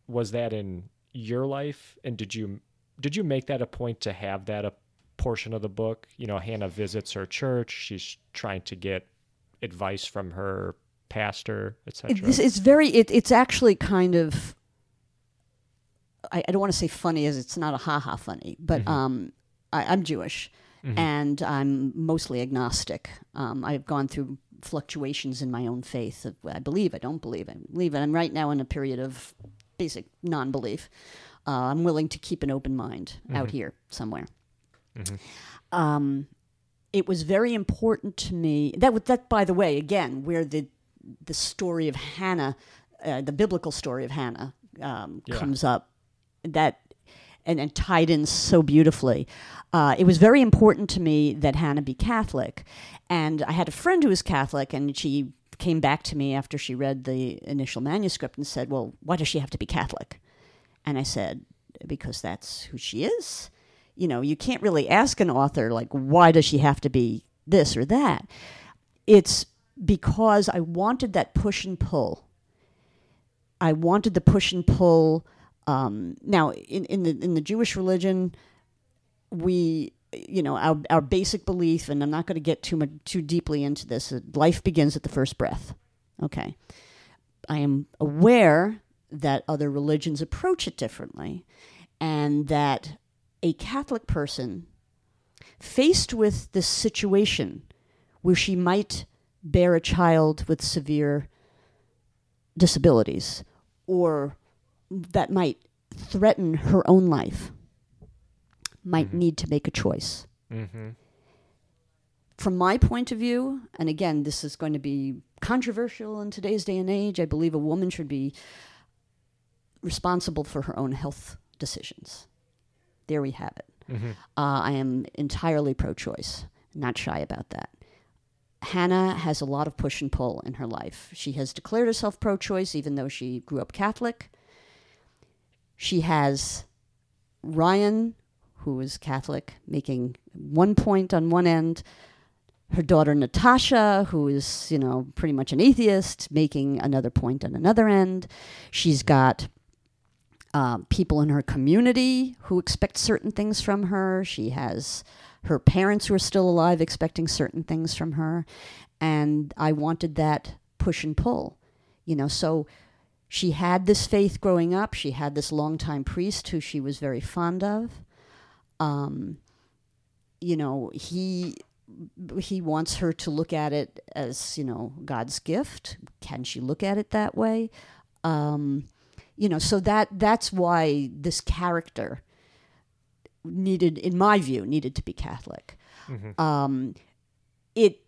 was that in your life, and did you did you make that a point to have that a portion of the book? You know, Hannah visits her church. She's trying to get advice from her pastor, etc. It, this, it's very. It, it's actually kind of. I, I don't want to say funny, as it's not a ha ha funny, but um, I, I'm Jewish, and I'm mostly agnostic. Um, I've gone through fluctuations in my own faith. Of, I believe, I don't believe, I believe, and I'm right now in a period of basic non-belief. Uh, I'm willing to keep an open mind out here somewhere. Um, it was very important to me. That that, by the way, again, where the the story of Hannah, uh, the biblical story of Hannah, um, Yeah. comes up. That and, and tied in so beautifully. Uh, it was very important to me that Hannah be Catholic, and I had a friend who was Catholic, and she came back to me after she read the initial manuscript and said, "Well, why does she have to be Catholic?" And I said, "Because that's who she is." You know, you can't really ask an author like, "Why does she have to be this or that?" It's because I wanted that push and pull. I wanted the push and pull. Um, now, in, in the in the Jewish religion, we, you know, our our basic belief, and I'm not going to get too much too deeply into this. uh, Life begins at the first breath. Okay, I am aware that other religions approach it differently, and that a Catholic person faced with this situation where she might bear a child with severe disabilities or that might threaten her own life might need to make a choice. Mm-hmm. From my point of view, and again, this is going to be controversial in today's day and age, I believe a woman should be responsible for her own health decisions. There we have it. Mm-hmm. Uh, I am entirely pro choice, not shy about that. Hannah has a lot of push and pull in her life. She has declared herself pro choice, even though she grew up Catholic. She has Ryan, who is Catholic, making one point on one end. Her daughter Natasha, who is, you know, pretty much an atheist, making another point on another end. She's got uh, people in her community who expect certain things from her. She has her parents who are still alive expecting certain things from her. And I wanted that push and pull, you know. So she had this faith growing up. She had this longtime priest who she was very fond of. Um, you know, he he wants her to look at it as you know God's gift. Can she look at it that way? Um, you know, so that that's why this character needed, in my view, needed to be Catholic. Um, it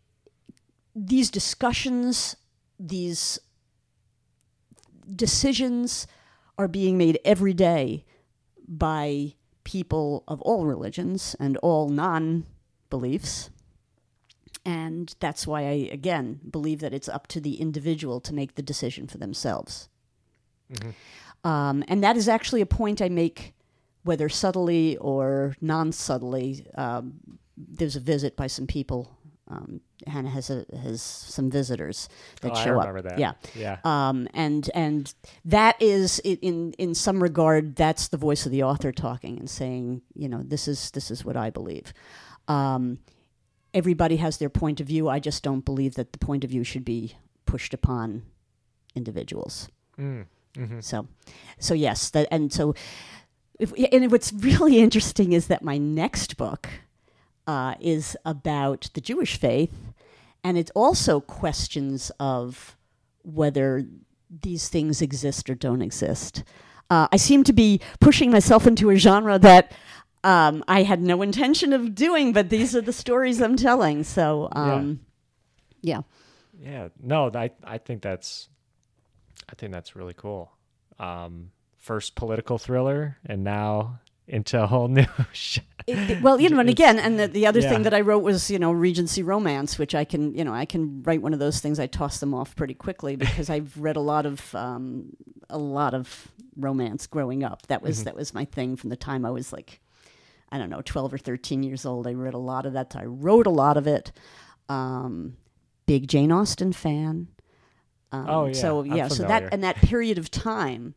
these discussions, these decisions are being made every day by people of all religions and all non beliefs. And that's why I, again, believe that it's up to the individual to make the decision for themselves. Um, and that is actually a point I make, whether subtly or non subtly. Um, there's a visit by some people. Um, Hannah has a, has some visitors that Oh, show up. that. Yeah, Yeah. um, and and that is in in some regard that's the voice of the author talking and saying, you know, this is this is what I believe. Um, everybody has their point of view. I just don't believe that the point of view should be pushed upon individuals. Mm. Mm-hmm. So, so yes, that and so, if, and what's really interesting is that my next book uh, is about the Jewish faith, and it's also questions of whether these things exist or don't exist. Uh, I seem to be pushing myself into a genre that um, I had no intention of doing, but these are the stories I'm telling. So, um, yeah. Yeah, no, I I think that's I think that's really cool. Um, first political thriller, and now into a whole new. It- well, you know, and again, and the, the other yeah. thing that I wrote was, you know, Regency romance, which I can, you know, I can write one of those things. I toss them off pretty quickly because I've read a lot of, um, a lot of romance growing up. That was that was my thing from the time I was like, I don't know, twelve or thirteen years old. I read a lot of that. I wrote a lot of it. Um, big Jane Austen fan. Um, Oh, yeah, So yeah, so that and that period of time.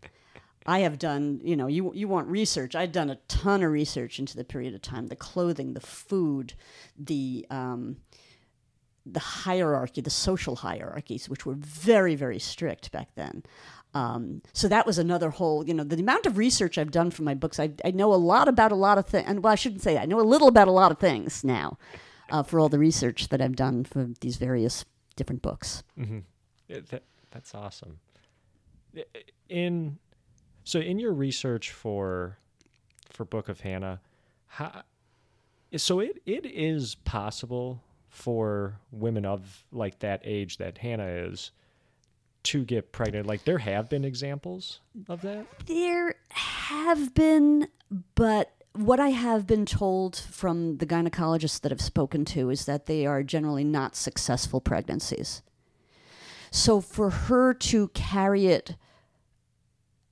I have done, you know, you you want research. I've done a ton of research into the period of time, the clothing, the food, the um, the hierarchy, the social hierarchies, which were very very strict back then. Um, so that was another whole, you know, the amount of research I've done for my books. I, I know a lot about a lot of things, and well, I shouldn't say that. I know a little about a lot of things now, uh, for all the research that I've done for these various different books. Mm-hmm. that, that's awesome. In so in your research for for Book of Hannah, how, so it it is possible for women of like that age that Hannah is to get pregnant. Like there have been examples of that. There have been, but what I have been told from the gynecologists that I've spoken to is that they are generally not successful pregnancies. So for her to carry it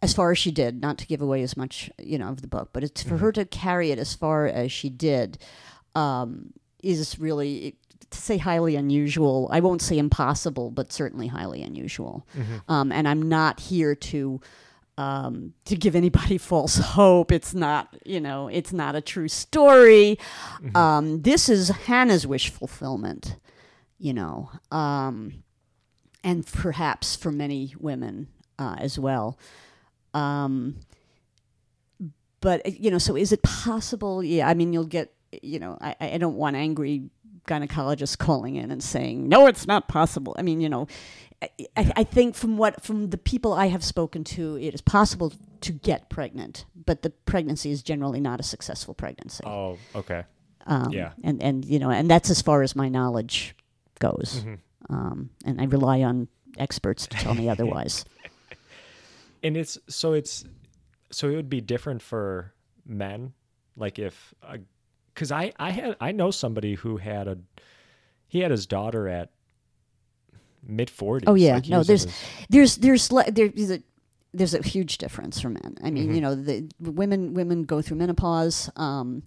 as far as she did, not to give away as much, you know, of the book, but it's for mm-hmm. her to carry it as far as she did, um, is really to say highly unusual. I won't say impossible, but certainly highly unusual. Mm-hmm. Um, and I'm not here to um, to give anybody false hope. It's not, you know, it's not a true story. Mm-hmm. Um, this is Hannah's wish fulfillment, you know, um, and perhaps for many women uh, as well. Um, but you know, so is it possible? Yeah, I mean, you'll get, you know, I, I don't want angry gynecologists calling in and saying, no, it's not possible. I mean, you know, I, I, think from what from the people I have spoken to, it is possible to get pregnant, but the pregnancy is generally not a successful pregnancy. Oh, okay. Um, yeah, and and you know, and that's as far as my knowledge goes. Mm-hmm. Um, and I rely on experts to tell me otherwise. And it's so it's so it would be different for men, like if because I I had I know somebody who had a he had his daughter at mid 40s. Oh yeah, like no, there's, there's, there's there's a there's a huge difference for men. I mean, mm-hmm. you know, the women women go through menopause. Um,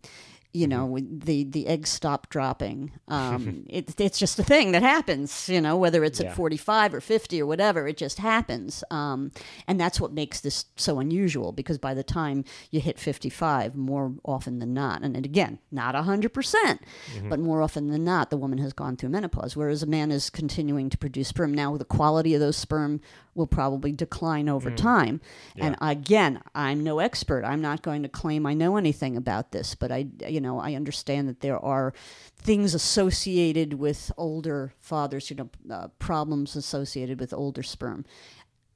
you know mm-hmm. the the eggs stop dropping um, it, it's just a thing that happens you know whether it's yeah. at 45 or 50 or whatever it just happens um, and that's what makes this so unusual because by the time you hit 55 more often than not and again not 100% mm hmm but more often than not the woman has gone through menopause whereas a man is continuing to produce sperm now the quality of those sperm will probably decline over mm. time. Yeah. And again, I'm no expert. I'm not going to claim I know anything about this, but I, you know, I understand that there are things associated with older fathers, you know, uh, problems associated with older sperm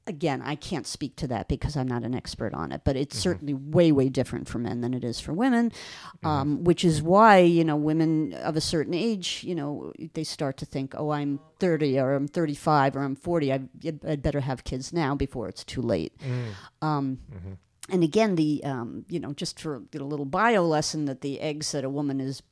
again, I can't speak to that because I'm not an expert on it, but it's mm-hmm. certainly way, way different for men than it is for women, mm-hmm. um, which is why, you know, women of a certain age, you know, they start to think, oh, I'm 30 or I'm 35 or I'm 40. I, would better have kids now before it's too late. Mm. Um, mm-hmm. And again, the, um, you know, just for a little bio lesson that the eggs that a woman is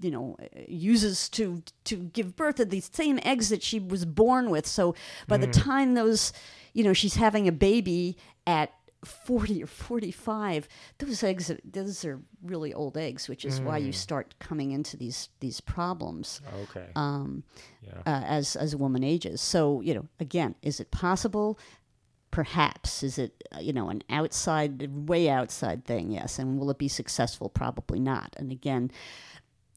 you know uses to to give birth to the same eggs that she was born with so by mm. the time those you know she's having a baby at 40 or 45 those eggs those are really old eggs which is mm. why you mm. start coming into these these problems okay um, yeah. uh, as as a woman ages so you know again is it possible perhaps is it uh, you know an outside way outside thing yes and will it be successful probably not and again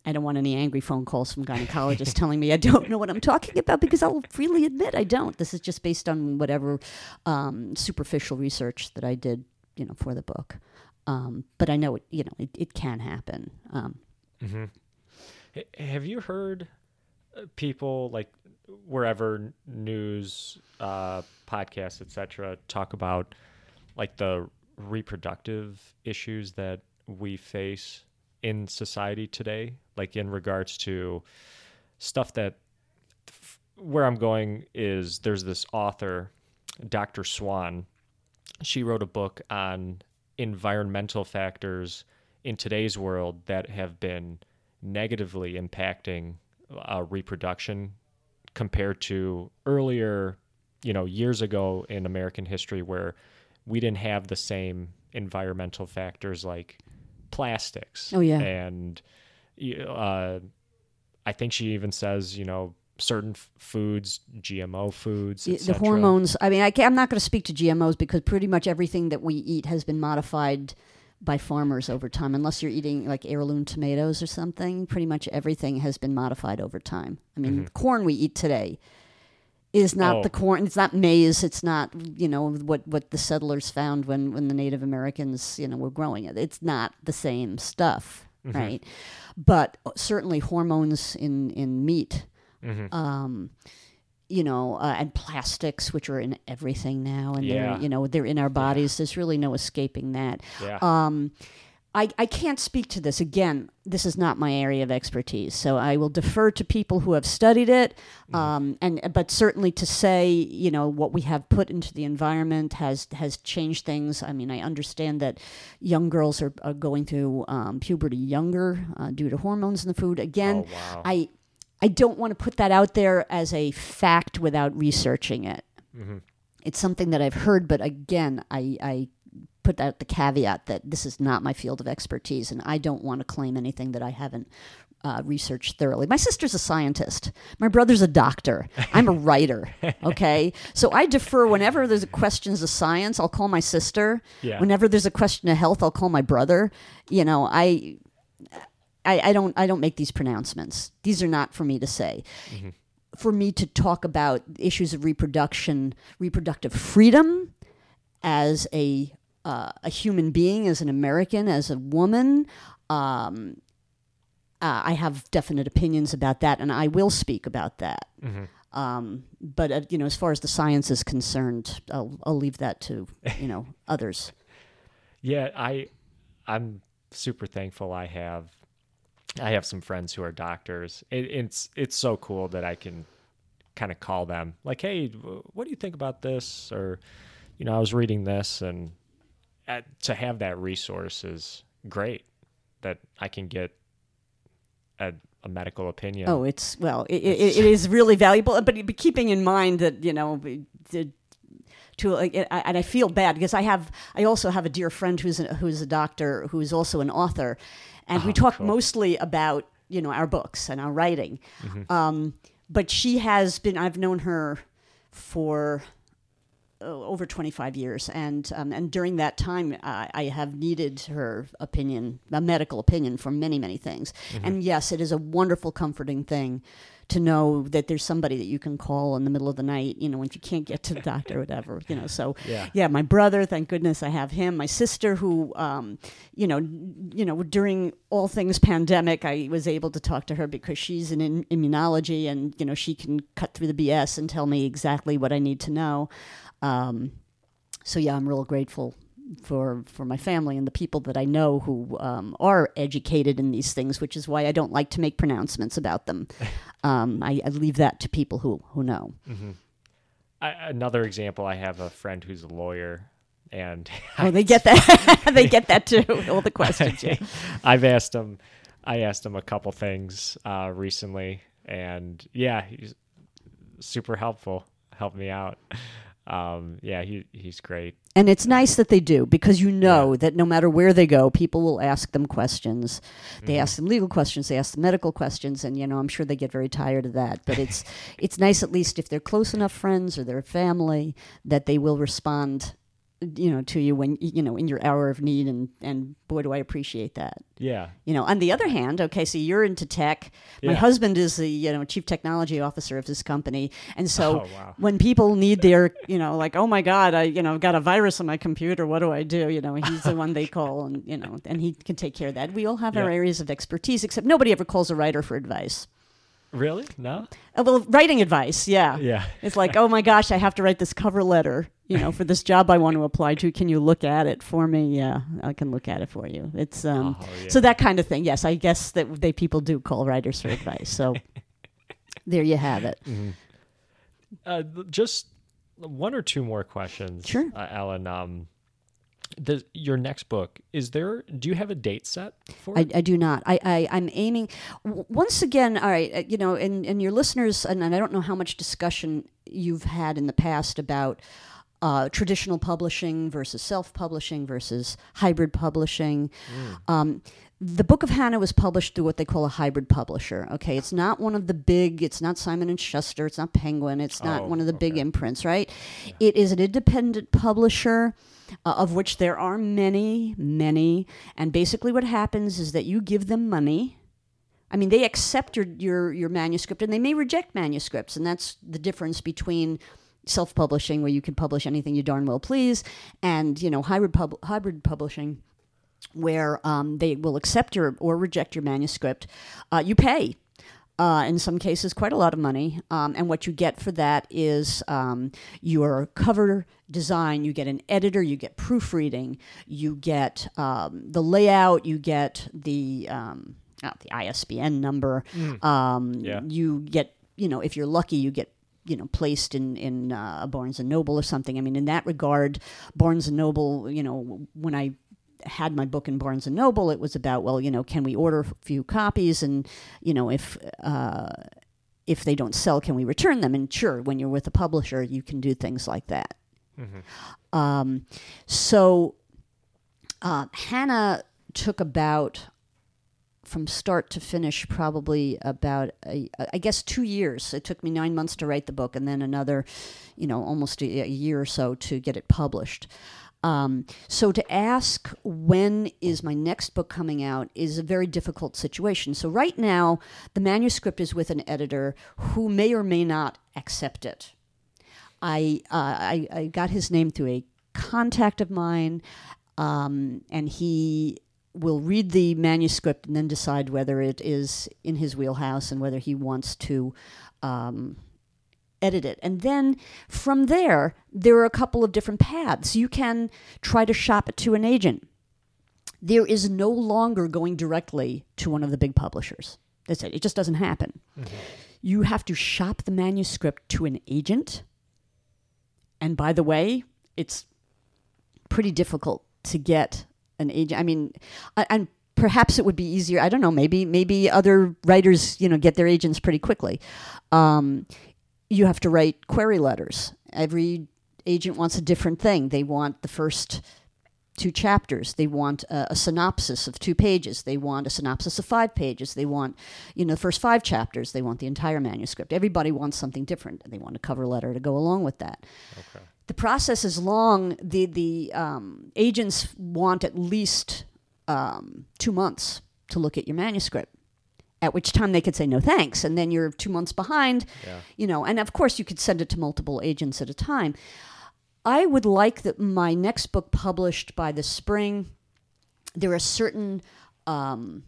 I don't want any angry phone calls from gynecologists telling me I don't know what I'm talking about because I'll freely admit I don't. This is just based on whatever um, superficial research that I did, you know, for the book. Um, but I know it, you know, it, it can happen. Um, mm-hmm. Have you heard uh, people like wherever news, uh, podcasts, etc., talk about like the reproductive issues that we face in society today, like in regards to stuff that where I'm going is there's this author, Dr. Swan. She wrote a book on environmental factors in today's world that have been negatively impacting uh, reproduction compared to earlier, you know, years ago in American history where we didn't have the same environmental factors like plastics. Oh yeah, and uh, I think she even says you know certain f- foods, GMO foods, the hormones. I mean, I am not going to speak to GMOs because pretty much everything that we eat has been modified by farmers over time. Unless you're eating like heirloom tomatoes or something, pretty much everything has been modified over time. I mean, mm-hmm. corn we eat today is not oh. the corn. It's not maize. It's not you know what what the settlers found when when the Native Americans you know were growing it. It's not the same stuff, mm-hmm. right? But certainly hormones in in meat Um, you know, uh, and plastics, which are in everything now, and Yeah. they're you know they're in our bodies. There's really no escaping that. Yeah. Um, I, I can't speak to this. Again, this is not my area of expertise, so I will defer to people who have studied it. Um, and but certainly to say, you know, what we have put into the environment has has changed things. I mean, I understand that young girls are, are going through um, puberty younger uh, due to hormones in the food. Again, Oh, wow. I I don't want to put that out there as a fact without researching it. Mm-hmm. It's something that I've heard, but again, I, I put out the caveat that this is not my field of expertise, and I don't want to claim anything that I haven't uh, researched thoroughly. My sister's a scientist. My brother's a doctor. I'm a writer. Okay, so I defer whenever there's questions of science. I'll call my sister. Yeah. Whenever there's a question of health, I'll call my brother. You know, I. I, I don't I don't make these pronouncements. These are not for me to say. For me to talk about issues of reproduction, reproductive freedom, as a uh, a human being, as an American, as a woman, um, uh, I have definite opinions about that, and I will speak about that. Um, but uh, you know, as far as the science is concerned, I'll, I'll leave that to you know others. Yeah, I I'm super thankful I have I have some friends who are doctors. It, it's it's so cool that I can kind of call them like, "Hey, what do you think about this?" or you know, I was reading this and uh, to have that resource is great that I can get a, a medical opinion. Oh, it's well, it, it, it is really valuable, but, but keeping in mind that you know. To and I feel bad because I have I also have a dear friend who's a, who's a doctor who is also an author, and we Oh, talk mostly about you know our books and our writing. Mm-hmm. Um, but she has been I've known her for uh, over 25 years and um, and during that time I, I have needed her opinion a medical opinion for many many things Mm-hmm. and yes it is a wonderful comforting thing to know that there's somebody that you can call in the middle of the night you know when you can't get to the doctor or whatever you know so Yeah. yeah my brother thank goodness i have him my sister who um, you know you know during all things pandemic i was able to talk to her because she's in, in immunology and you know she can cut through the bs and tell me exactly what i need to know um, so yeah i'm real grateful for for my family and the people that I know who um, are educated in these things, which is why I don't like to make pronouncements about them. Um, I, I leave that to people who who know. I, another example, I have a friend who's a lawyer, and Oh, they get that. they get that too. All the questions. Yeah. I've asked him. I asked him a couple things uh, recently, and yeah, he's super helpful. Helped me out. Um, yeah, he he's great. And it's nice that they do because you know that no matter where they go, people will ask them questions. They ask them legal questions, they ask them medical questions, and you know I'm sure they get very tired of that. But it's it's nice at least if they're close enough friends or their family that they will respond, you know, to you when you know in your hour of need. And and boy, do I appreciate that. Yeah, You know, on the other hand, okay, so you're into tech. My Yeah. husband is the you know chief technology officer of this company, and so Oh, wow. when people need their you know like oh my god I you know I've got a virus on my computer, what do I do? You know, he's the one they call, and you know, and he can take care of that. We all have our areas of expertise, except nobody ever calls a writer for advice. really? No? Uh, well, writing advice, yeah. Yeah. It's like, oh my gosh, I have to write this cover letter, you know, for this job I want to apply to. Can you look at it for me? Yeah, I can look at it for you. It's um, Oh, yeah. so that kind of thing. Yes, I guess that they people do call writers for advice. So there you have it. Uh, just one or two more questions. Sure. uh, Ellen. Um, the, your next book is there? Do you have a date set for I, it? I do not. I, I I'm aiming. w- Once again, all right. uh, You know, and and your listeners, and, and I don't know how much discussion you've had in the past about uh, traditional publishing versus self-publishing versus hybrid publishing. Um, the Book of Hannah was published through what they call a hybrid publisher. Okay, it's not one of the big. It's not Simon and Schuster. It's not Penguin. It's not Oh, one of the big imprints. Right? It is an independent publisher. Uh, of which there are many, many, and basically what happens is that you give them money, I mean, they accept your, your, your manuscript and they may reject manuscripts. And that's the difference between self publishing, where you can publish anything you darn well please, and, you know, hybrid, pub- hybrid publishing, where um, they will accept your or reject your manuscript. Uh, you pay. Uh, in some cases, quite a lot of money. Um, and what you get for that is um, your cover design, you get an editor, you get proofreading, you get um, the layout, you get the, um, the ISBN number, um, Yeah. you get, you know, if you're lucky, you get you know placed in in uh, Barnes and Noble or something. I mean, in that regard, Barnes and Noble, you know, when I had my book in Barnes and Noble, it was about well, you know, can we order a few copies, and you know, if uh, if they don't sell, can we return them? And sure, when you're with a publisher, you can do things like that. Um, so uh, Hannah took about from start to finish probably about a, I guess two years. It took me nine months to write the book, and then another, you know, almost a, a year or so to get it published. Um, so to ask when is my next book coming out is a very difficult situation. So right now, the manuscript is with an editor who may or may not accept it. I, uh, I, I got his name through a contact of mine, um, and he will read the manuscript and then decide whether it is in his wheelhouse and whether he wants to um, edit it. And then from there, there are a couple of different paths. You can try to shop it to an agent. There is no longer going directly to one of the big publishers. That's it. It just doesn't happen. You have to shop the manuscript to an agent. And by the way, it's pretty difficult to get an agent. I mean, and perhaps it would be easier. I don't know. Maybe maybe other writers, you know, get their agents pretty quickly. Um, you have to write query letters. Every agent wants a different thing. They want the first two chapters. They want a, a synopsis of two pages. They want a synopsis of five pages. They want, you know, the first five chapters. They want the entire manuscript. Everybody wants something different. And they want a cover letter to go along with that. Okay. The process is long. The the um, agents want at least um, two months to look at your manuscript. At which time they could say no thanks, and then you're two months behind. Yeah. You know, and of course you could send it to multiple agents at a time. I would like that my next book published by the spring. There are certain um,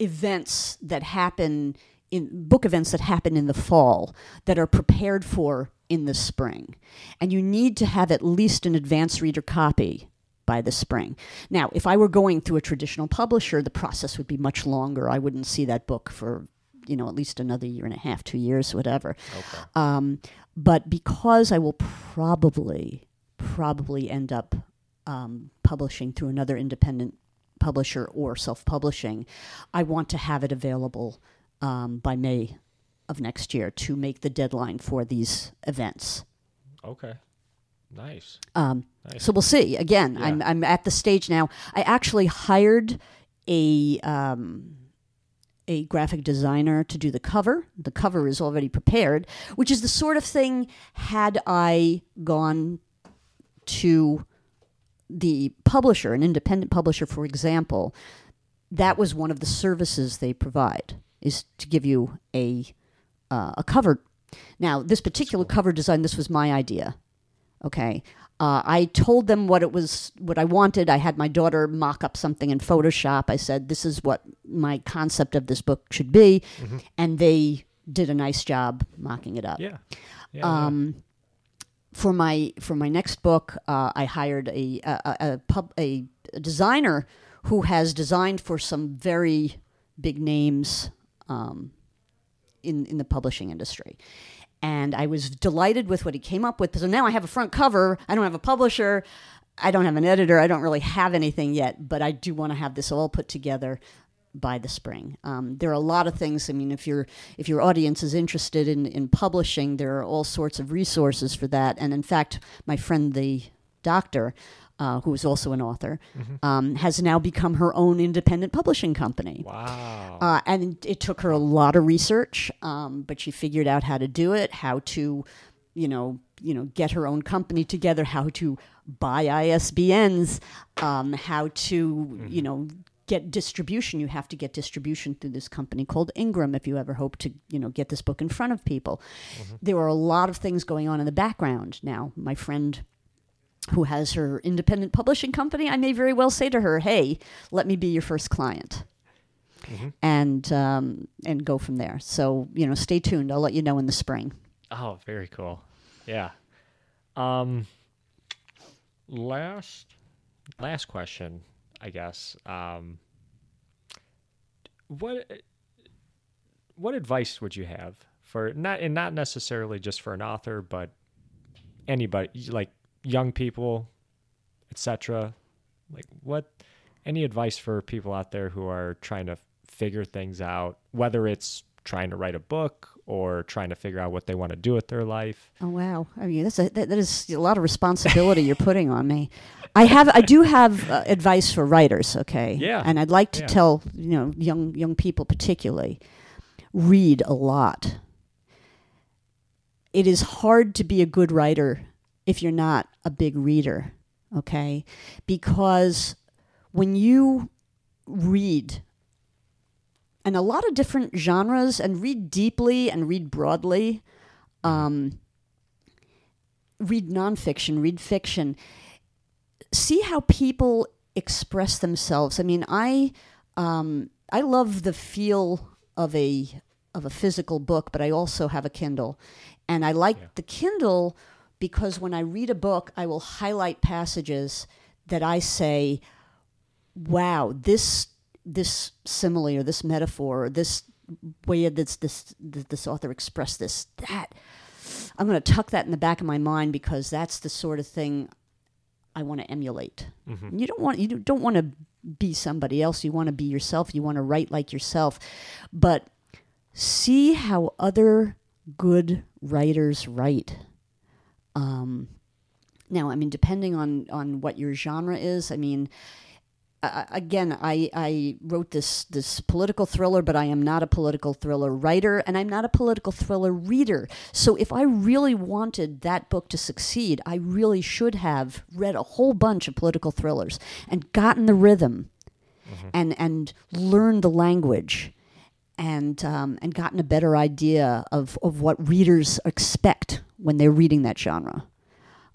events that happen in book events that happen in the fall that are prepared for in the spring, and you need to have at least an advance reader copy by the spring. Now, if I were going through a traditional publisher, the process would be much longer. I wouldn't see that book for you know at least another year and a half, two years, whatever. Okay. Um, but because I will probably probably end up um, publishing through another independent publisher or self-publishing, I want to have it available um, by May of next year to make the deadline for these events. Okay. Nice. Um, Nice. so we'll see. Again, Yeah. I'm I'm at the stage now. I actually hired a um, a graphic designer to do the cover. The cover is already prepared, which is the sort of thing. Had I gone to the publisher, an independent publisher, for example, that was one of the services they provide is to give you a uh, a cover. Now, this particular cover design, this was my idea. Okay. Uh, I told them what it was, what I wanted. I had my daughter mock up something in Photoshop. I said, "This is what my concept of this book should be," and they did a nice job mocking it up. Yeah. Yeah. yeah. Um, for my for my next book, uh, I hired a a, a, a, pub, a designer who has designed for some very big names um, in in the publishing industry. And I was delighted with what he came up with. So now I have a front cover. I don't have a publisher. I don't have an editor. I don't really have anything yet, but I do want to have this all put together by the spring. Um, there are a lot of things. I mean, if your if your audience is interested in in publishing, there are all sorts of resources for that. And in fact, my friend the doctor, uh, who is also an author, um, has now become her own independent publishing company. wow. Uh, and it took her a lot of research, um, but she figured out how to do it, how to, you know, you know, get her own company together, how to buy ISBNs, um, how to, you know, get distribution. You have to get distribution through this company called Ingram if you ever hope to, you know, get this book in front of people. There are a lot of things going on in the background now. My friend who has her independent publishing company, I may very well say to her, "Hey, let me be your first client." and um, and go from there. So you know, stay tuned. I'll let you know in the spring. Oh, very cool. Yeah. Um last last question, I guess. Um what what advice would you have for not and not necessarily just for an author, but anybody like young people, etc. Like what any advice for people out there who are trying to figure things out, whether it's trying to write a book or trying to figure out what they want to do with their life. Oh wow! I mean, that's a, that, that is a lot of responsibility you're putting on me. I have, I do have uh, advice for writers. Okay. Yeah. And I'd like to Yeah. tell you know young young people particularly, read a lot. It is hard to be a good writer if you're not a big reader. Okay, because when you read and a lot of different genres and read deeply and read broadly. Um, read nonfiction, read fiction. See how people express themselves. I mean, I um, I love the feel of a of a physical book, but I also have a Kindle, and I like Yeah. the Kindle because when I read a book, I will highlight passages that I say, "Wow, this this simile or this metaphor or this way that this this this author expressed this that." I'm going to tuck that in the back of my mind because that's the sort of thing I want to emulate. Mm-hmm. You don't want you don't want to be somebody else. You want to be yourself. You want to write like yourself. But see how other good writers write. Um, now, I mean, depending on on what your genre is, I mean, uh, again, I, I wrote this this political thriller, but I am not a political thriller writer, and I'm not a political thriller reader. So, if I really wanted that book to succeed, I really should have read a whole bunch of political thrillers and gotten the rhythm, and and learned the language, and um, and gotten a better idea of of what readers expect when they're reading that genre.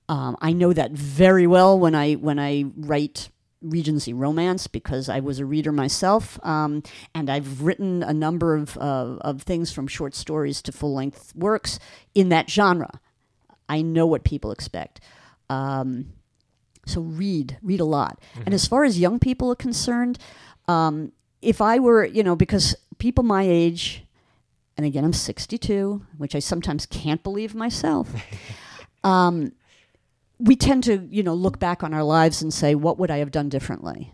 Um, I know that very well when I when I write Regency romance because I was a reader myself, um, and I've written a number of uh, of things from short stories to full length works in that genre. I know what people expect. Um, so read, read a lot. And as far as young people are concerned, um, if I were, you know, because people my age, and again, I'm 62, which I sometimes can't believe myself. um, we tend to, you know, look back on our lives and say, what would I have done differently?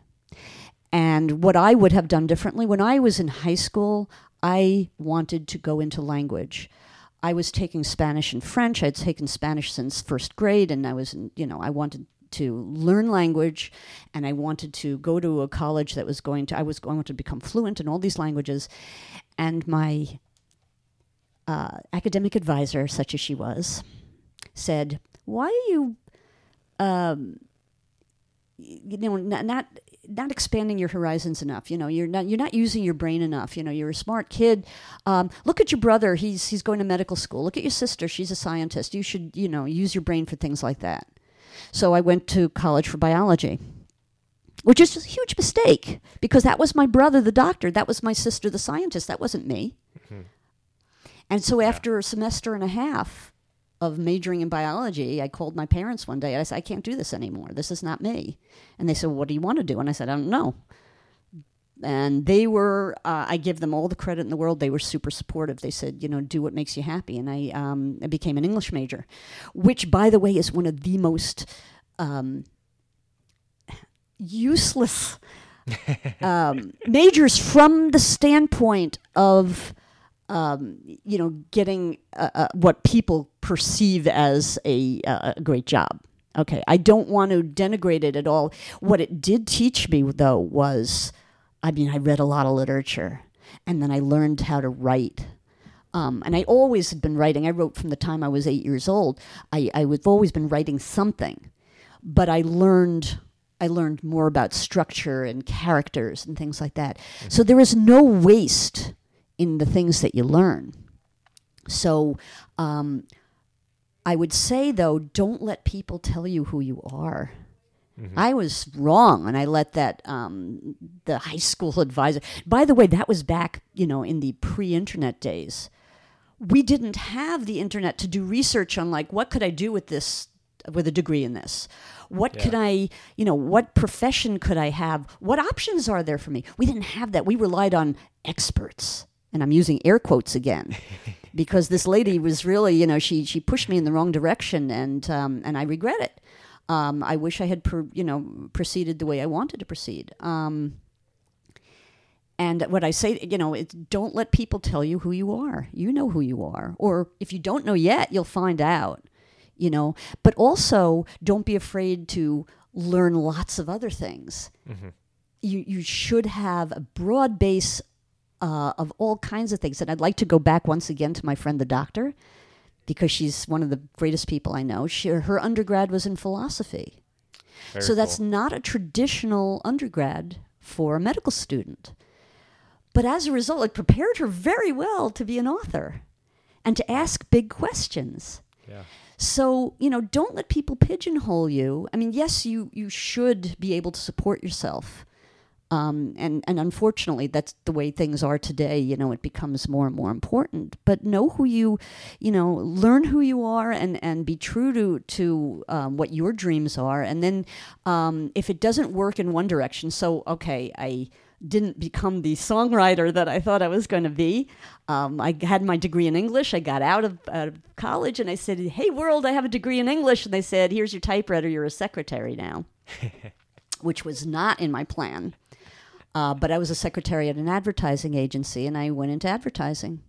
And what I would have done differently when I was in high school, I wanted to go into language. I was taking Spanish and French. I'd taken Spanish since first grade, and I was, you know, I wanted to learn language, and I wanted to go to a college that was going to. I was going to become fluent in all these languages, and my uh, academic advisor, such as she was, said, "Why are you, um, you know, not, not not expanding your horizons enough? You know, you're not you're not using your brain enough. You know, you're a smart kid. Um, look at your brother; he's he's going to medical school. Look at your sister; she's a scientist. You should, you know, use your brain for things like that." So I went to college for biology. Which is a huge mistake because that was my brother, the doctor. That was my sister, the scientist. That wasn't me. Mm-hmm. And so after a semester and a half of majoring in biology, I called my parents one day. and I said, I can't do this anymore. This is not me. And they said, What do you want to do? And I said, I don't know. And they were, uh, I give them all the credit in the world. They were super supportive. They said, you know, do what makes you happy. And I, um, I became an English major, which, by the way, is one of the most um, useless um, majors from the standpoint of um, you know getting uh, uh, what people perceive as a, uh, a great job. Okay, I don't want to denigrate it at all. What it did teach me, though, was I mean, I read a lot of literature, and then I learned how to write. Um, and I always had been writing. I wrote from the time I was eight years old. I, I have always been writing something, but I learned I learned more about structure and characters and things like that. So there is no waste in the things that you learn. So um, I would say though, don't let people tell you who you are. I was wrong, and I let that um, the high school advisor. By the way, that was back, you know, in the pre-internet days. We didn't have the internet to do research on like what could I do with this with a degree in this. What could I, you know, what profession could I have? What options are there for me? We didn't have that. We relied on experts. And I'm using air quotes again because this lady was really, you know, she she pushed me in the wrong direction and um, and I regret it. Um, I wish I had, per, you know, proceeded the way I wanted to proceed. Um, and what I say, you know, it's don't let people tell you who you are. You know who you are. Or if you don't know yet, you'll find out, you know. But also, don't be afraid to learn lots of other things. You, you should have a broad base uh, of all kinds of things. And I'd like to go back once again to my friend, the doctor, because she's one of the greatest people I know. She, her undergrad was in philosophy. Very so that's cool. not a traditional undergrad for a medical student. But as a result, it prepared her very well to be an author and to ask big questions. yeah. So, you know, don't let people pigeonhole you. I mean, yes, you, you should be able to support yourself. Um, and, and unfortunately, that's the way things are today. You know, it becomes more and more important. But know who you, you know, learn who you are and, and be true to, to um, what your dreams are. And then um, if it doesn't work in one direction, so, okay, I didn't become the songwriter that I thought I was going to be. Um, I had my degree in English. I got out of, out of college and I said, Hey, world, I have a degree in English. And they said, Here's your typewriter. You're a secretary now, which was not in my plan. Uh, but I was a secretary at an advertising agency and I went into advertising.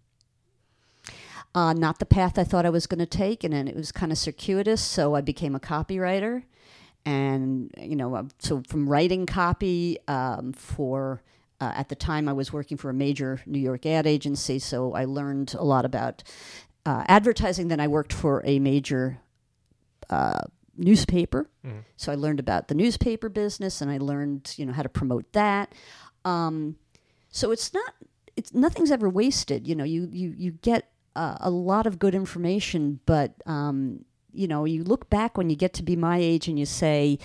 Uh, not the path I thought I was going to take, and it was kind of circuitous. So I became a copywriter, and you know, uh, so from writing copy um, for uh, at the time I was working for a major New York ad agency, so I learned a lot about uh, advertising. Then I worked for a major newspaper, so I learned about the newspaper business, and I learned you know how to promote that. Um, so it's not it's nothing's ever wasted. You know, you you you get uh, a lot of good information, but um, you know, you look back when you get to be my age and you say,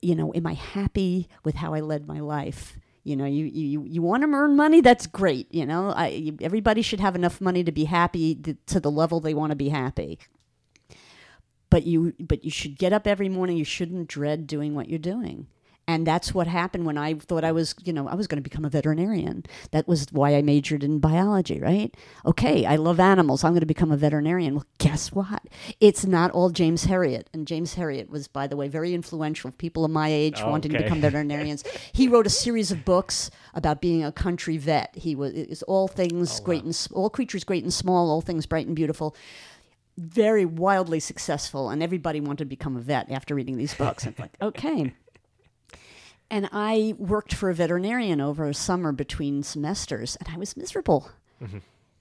you know, am I happy with how I led my life? You know, you you, you want to earn money. That's great. You know, I, you, everybody should have enough money to be happy to the level they want to be happy. But you but you should get up every morning. You shouldn't dread doing what you're doing. And that's what happened when I thought I was, you know, I was going to become a veterinarian. That was why I majored in biology, right? Okay, I love animals. I'm going to become a veterinarian. Well, guess what? It's not all James Herriot. And James Herriot was, by the way, very influential. People of my age wanting to become veterinarians. he wrote a series of books about being a country vet. He was all things oh, great and all creatures great and small, all things bright and beautiful very wildly successful, and everybody wanted to become a vet after reading these books. It's like, okay. And I worked for a veterinarian over a summer between semesters, and I was miserable.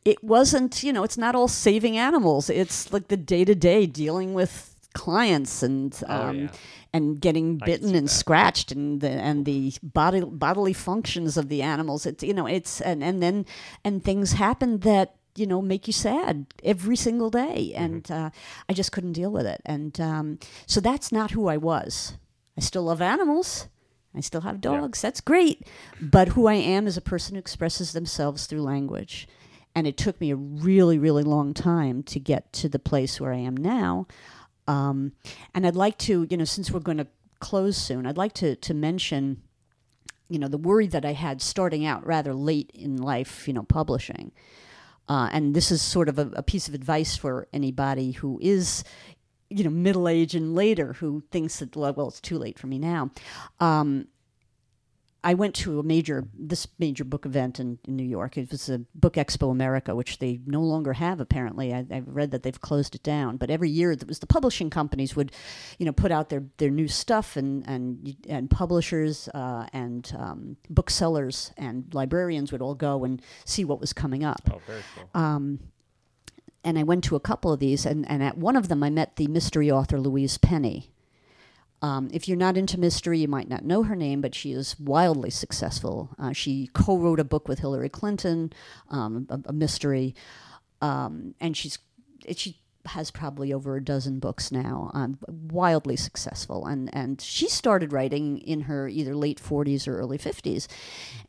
It wasn't, you know, it's not all saving animals. It's like the day to day dealing with clients and Oh, um, yeah. and getting bitten and that. scratched and the and the body bodily functions of the animals. It's you know it's and and then and things happen that you know make you sad every single day, and uh, I just couldn't deal with it. And um, so that's not who I was. I still love animals. I still have dogs. That's great. But who I am is a person who expresses themselves through language. And it took me a really, really long time to get to the place where I am now. Um, and I'd like to, you know, since we're going to close soon, I'd like to, to mention, you know, the worry that I had starting out rather late in life, you know, publishing. Uh, and this is sort of a, a piece of advice for anybody who is, you know, middle age and later who thinks that, well, it's too late for me now. Um, I went to a major this major book event in, in New York. It was a Book Expo America, which they no longer have apparently. I, I've read that they've closed it down. But every year, it was the publishing companies would, you know, put out their, their new stuff, and and and publishers uh, and um, booksellers and librarians would all go and see what was coming up Oh, very cool. um, and I went to a couple of these, and, and at one of them I met the mystery author Louise Penny. Um, if you're not into mystery, you might not know her name, but she is wildly successful. Uh, she co-wrote a book with Hillary Clinton, um, a, a mystery, um, and she's she has probably over a dozen books now, um, wildly successful. And, and she started writing in her either late 40s or early 50s.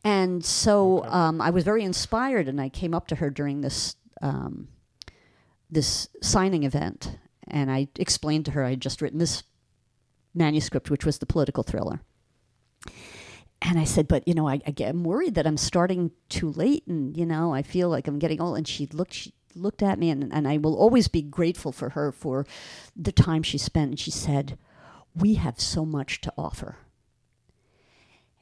And so um, I was very inspired, and I came up to her during this, um, this signing event. And I explained to her I had just written this manuscript, which was the political thriller. And I said, but you know, I, I get, I'm worried that I'm starting too late, and you know, I feel like I'm getting old. And she looked, she looked at me, and, and I will always be grateful for her for the time she spent. And she said, "We have so much to offer."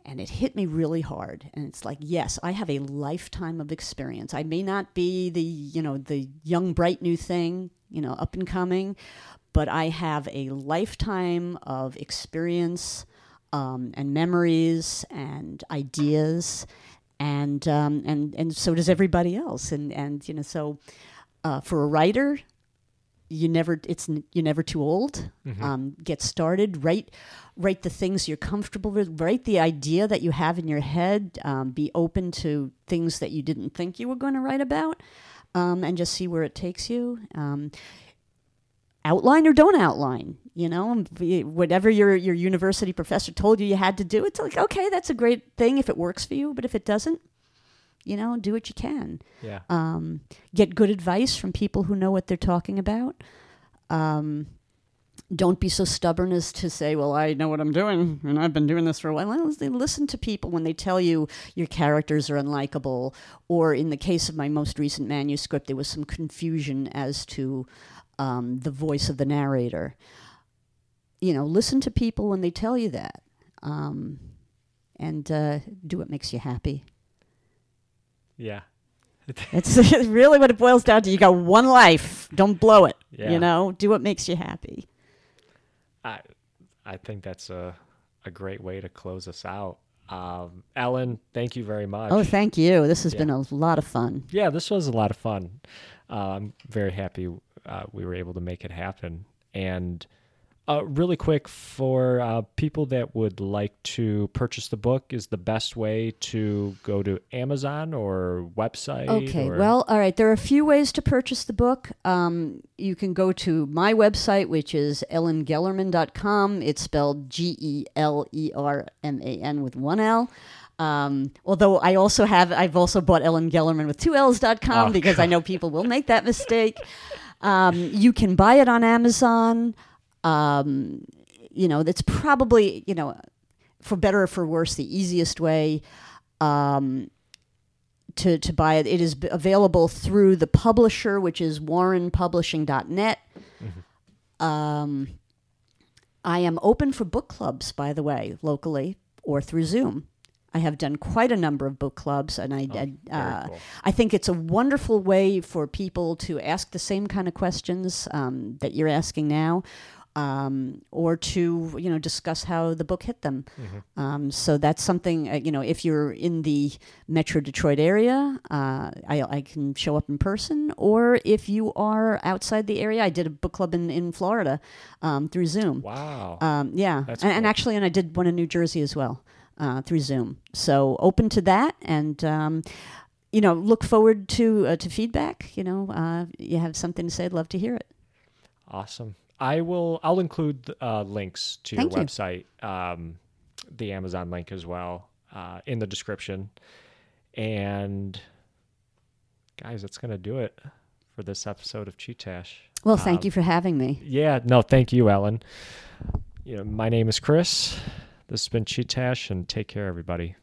And it hit me really hard. And it's like, yes, I have a lifetime of experience. I may not be the, you know, the young, bright new thing, you know, up and coming, but I have a lifetime of experience um, and memories and ideas, and um, and and so does everybody else. And and you know, so uh, for a writer, you never it's you're never too old. Mhm. Um, get started. Write write the things you're comfortable with. Write the idea that you have in your head. Um, be open to things that you didn't think you were going to write about, um, and just see where it takes you. Outline or don't outline. You know, whatever your your university professor told you you had to do, it's like okay, that's a great thing if it works for you. But if it doesn't, you know, do what you can. yeah. Um, get good advice from people who know what they're talking about. Um, don't be so stubborn as to say, "Well, I know what I'm doing, and I've been doing this for a while." Well, Listen to people when they tell you your characters are unlikable, or in the case of my most recent manuscript, there was some confusion as to um, the voice of the narrator. You know, listen to people when they tell you that, um, and uh, do what makes you happy. Yeah. It's really what it boils down to. You got one life. Don't blow it. Yeah. You know, do what makes you happy. I I think that's a a great way to close us out. Um, Ellen, thank you very much. Oh, thank you. This has Yeah. been a lot of fun. yeah, this was a lot of fun. Uh, I'm very happy uh, we were able to make it happen. And uh, really quick for uh, people that would like to purchase the book, is the best way to go to Amazon or website? Okay. or- Well, all right. There are a few ways to purchase the book. Um, you can go to my website, which is ellengelerman.com. It's spelled G E L E R M A N with one L. Um, although I also have, I've also bought Ellen Gellerman with two L's.com Oh, because I know people will make that mistake. Um, you can buy it on Amazon. Um, you know, that's probably, you know, for better or for worse, the easiest way. Um, to, to buy it. It is b- available through the publisher, which is warrenpublishing.net. Um, I am open for book clubs, by the way, locally or through Zoom. I have done quite a number of book clubs, and I, Oh, I, uh, cool. I think it's a wonderful way for people to ask the same kind of questions um, that you're asking now, um, or to you know discuss how the book hit them. Mm-hmm. Um, so that's something uh, you know. If you're in the Metro Detroit area, uh, I, I can show up in person, or if you are outside the area, I did a book club in in Florida um, through Zoom. Wow. Um, yeah, and, and actually, and I did one in New Jersey as well uh, through Zoom. So open to that, and um, you know, look forward to uh, to feedback. You know, uh, you have something to say, I'd love to hear it. Awesome. I will. I'll include uh, links to Thank your you. website, um, the Amazon link as well, uh, in the description. And guys, that's gonna do it for this episode of Chee-Tash. Well, thank Um, you for having me. Yeah. No, thank you, Ellen. You know, my name is Chris. This has been Chee-Tash, and take care, everybody.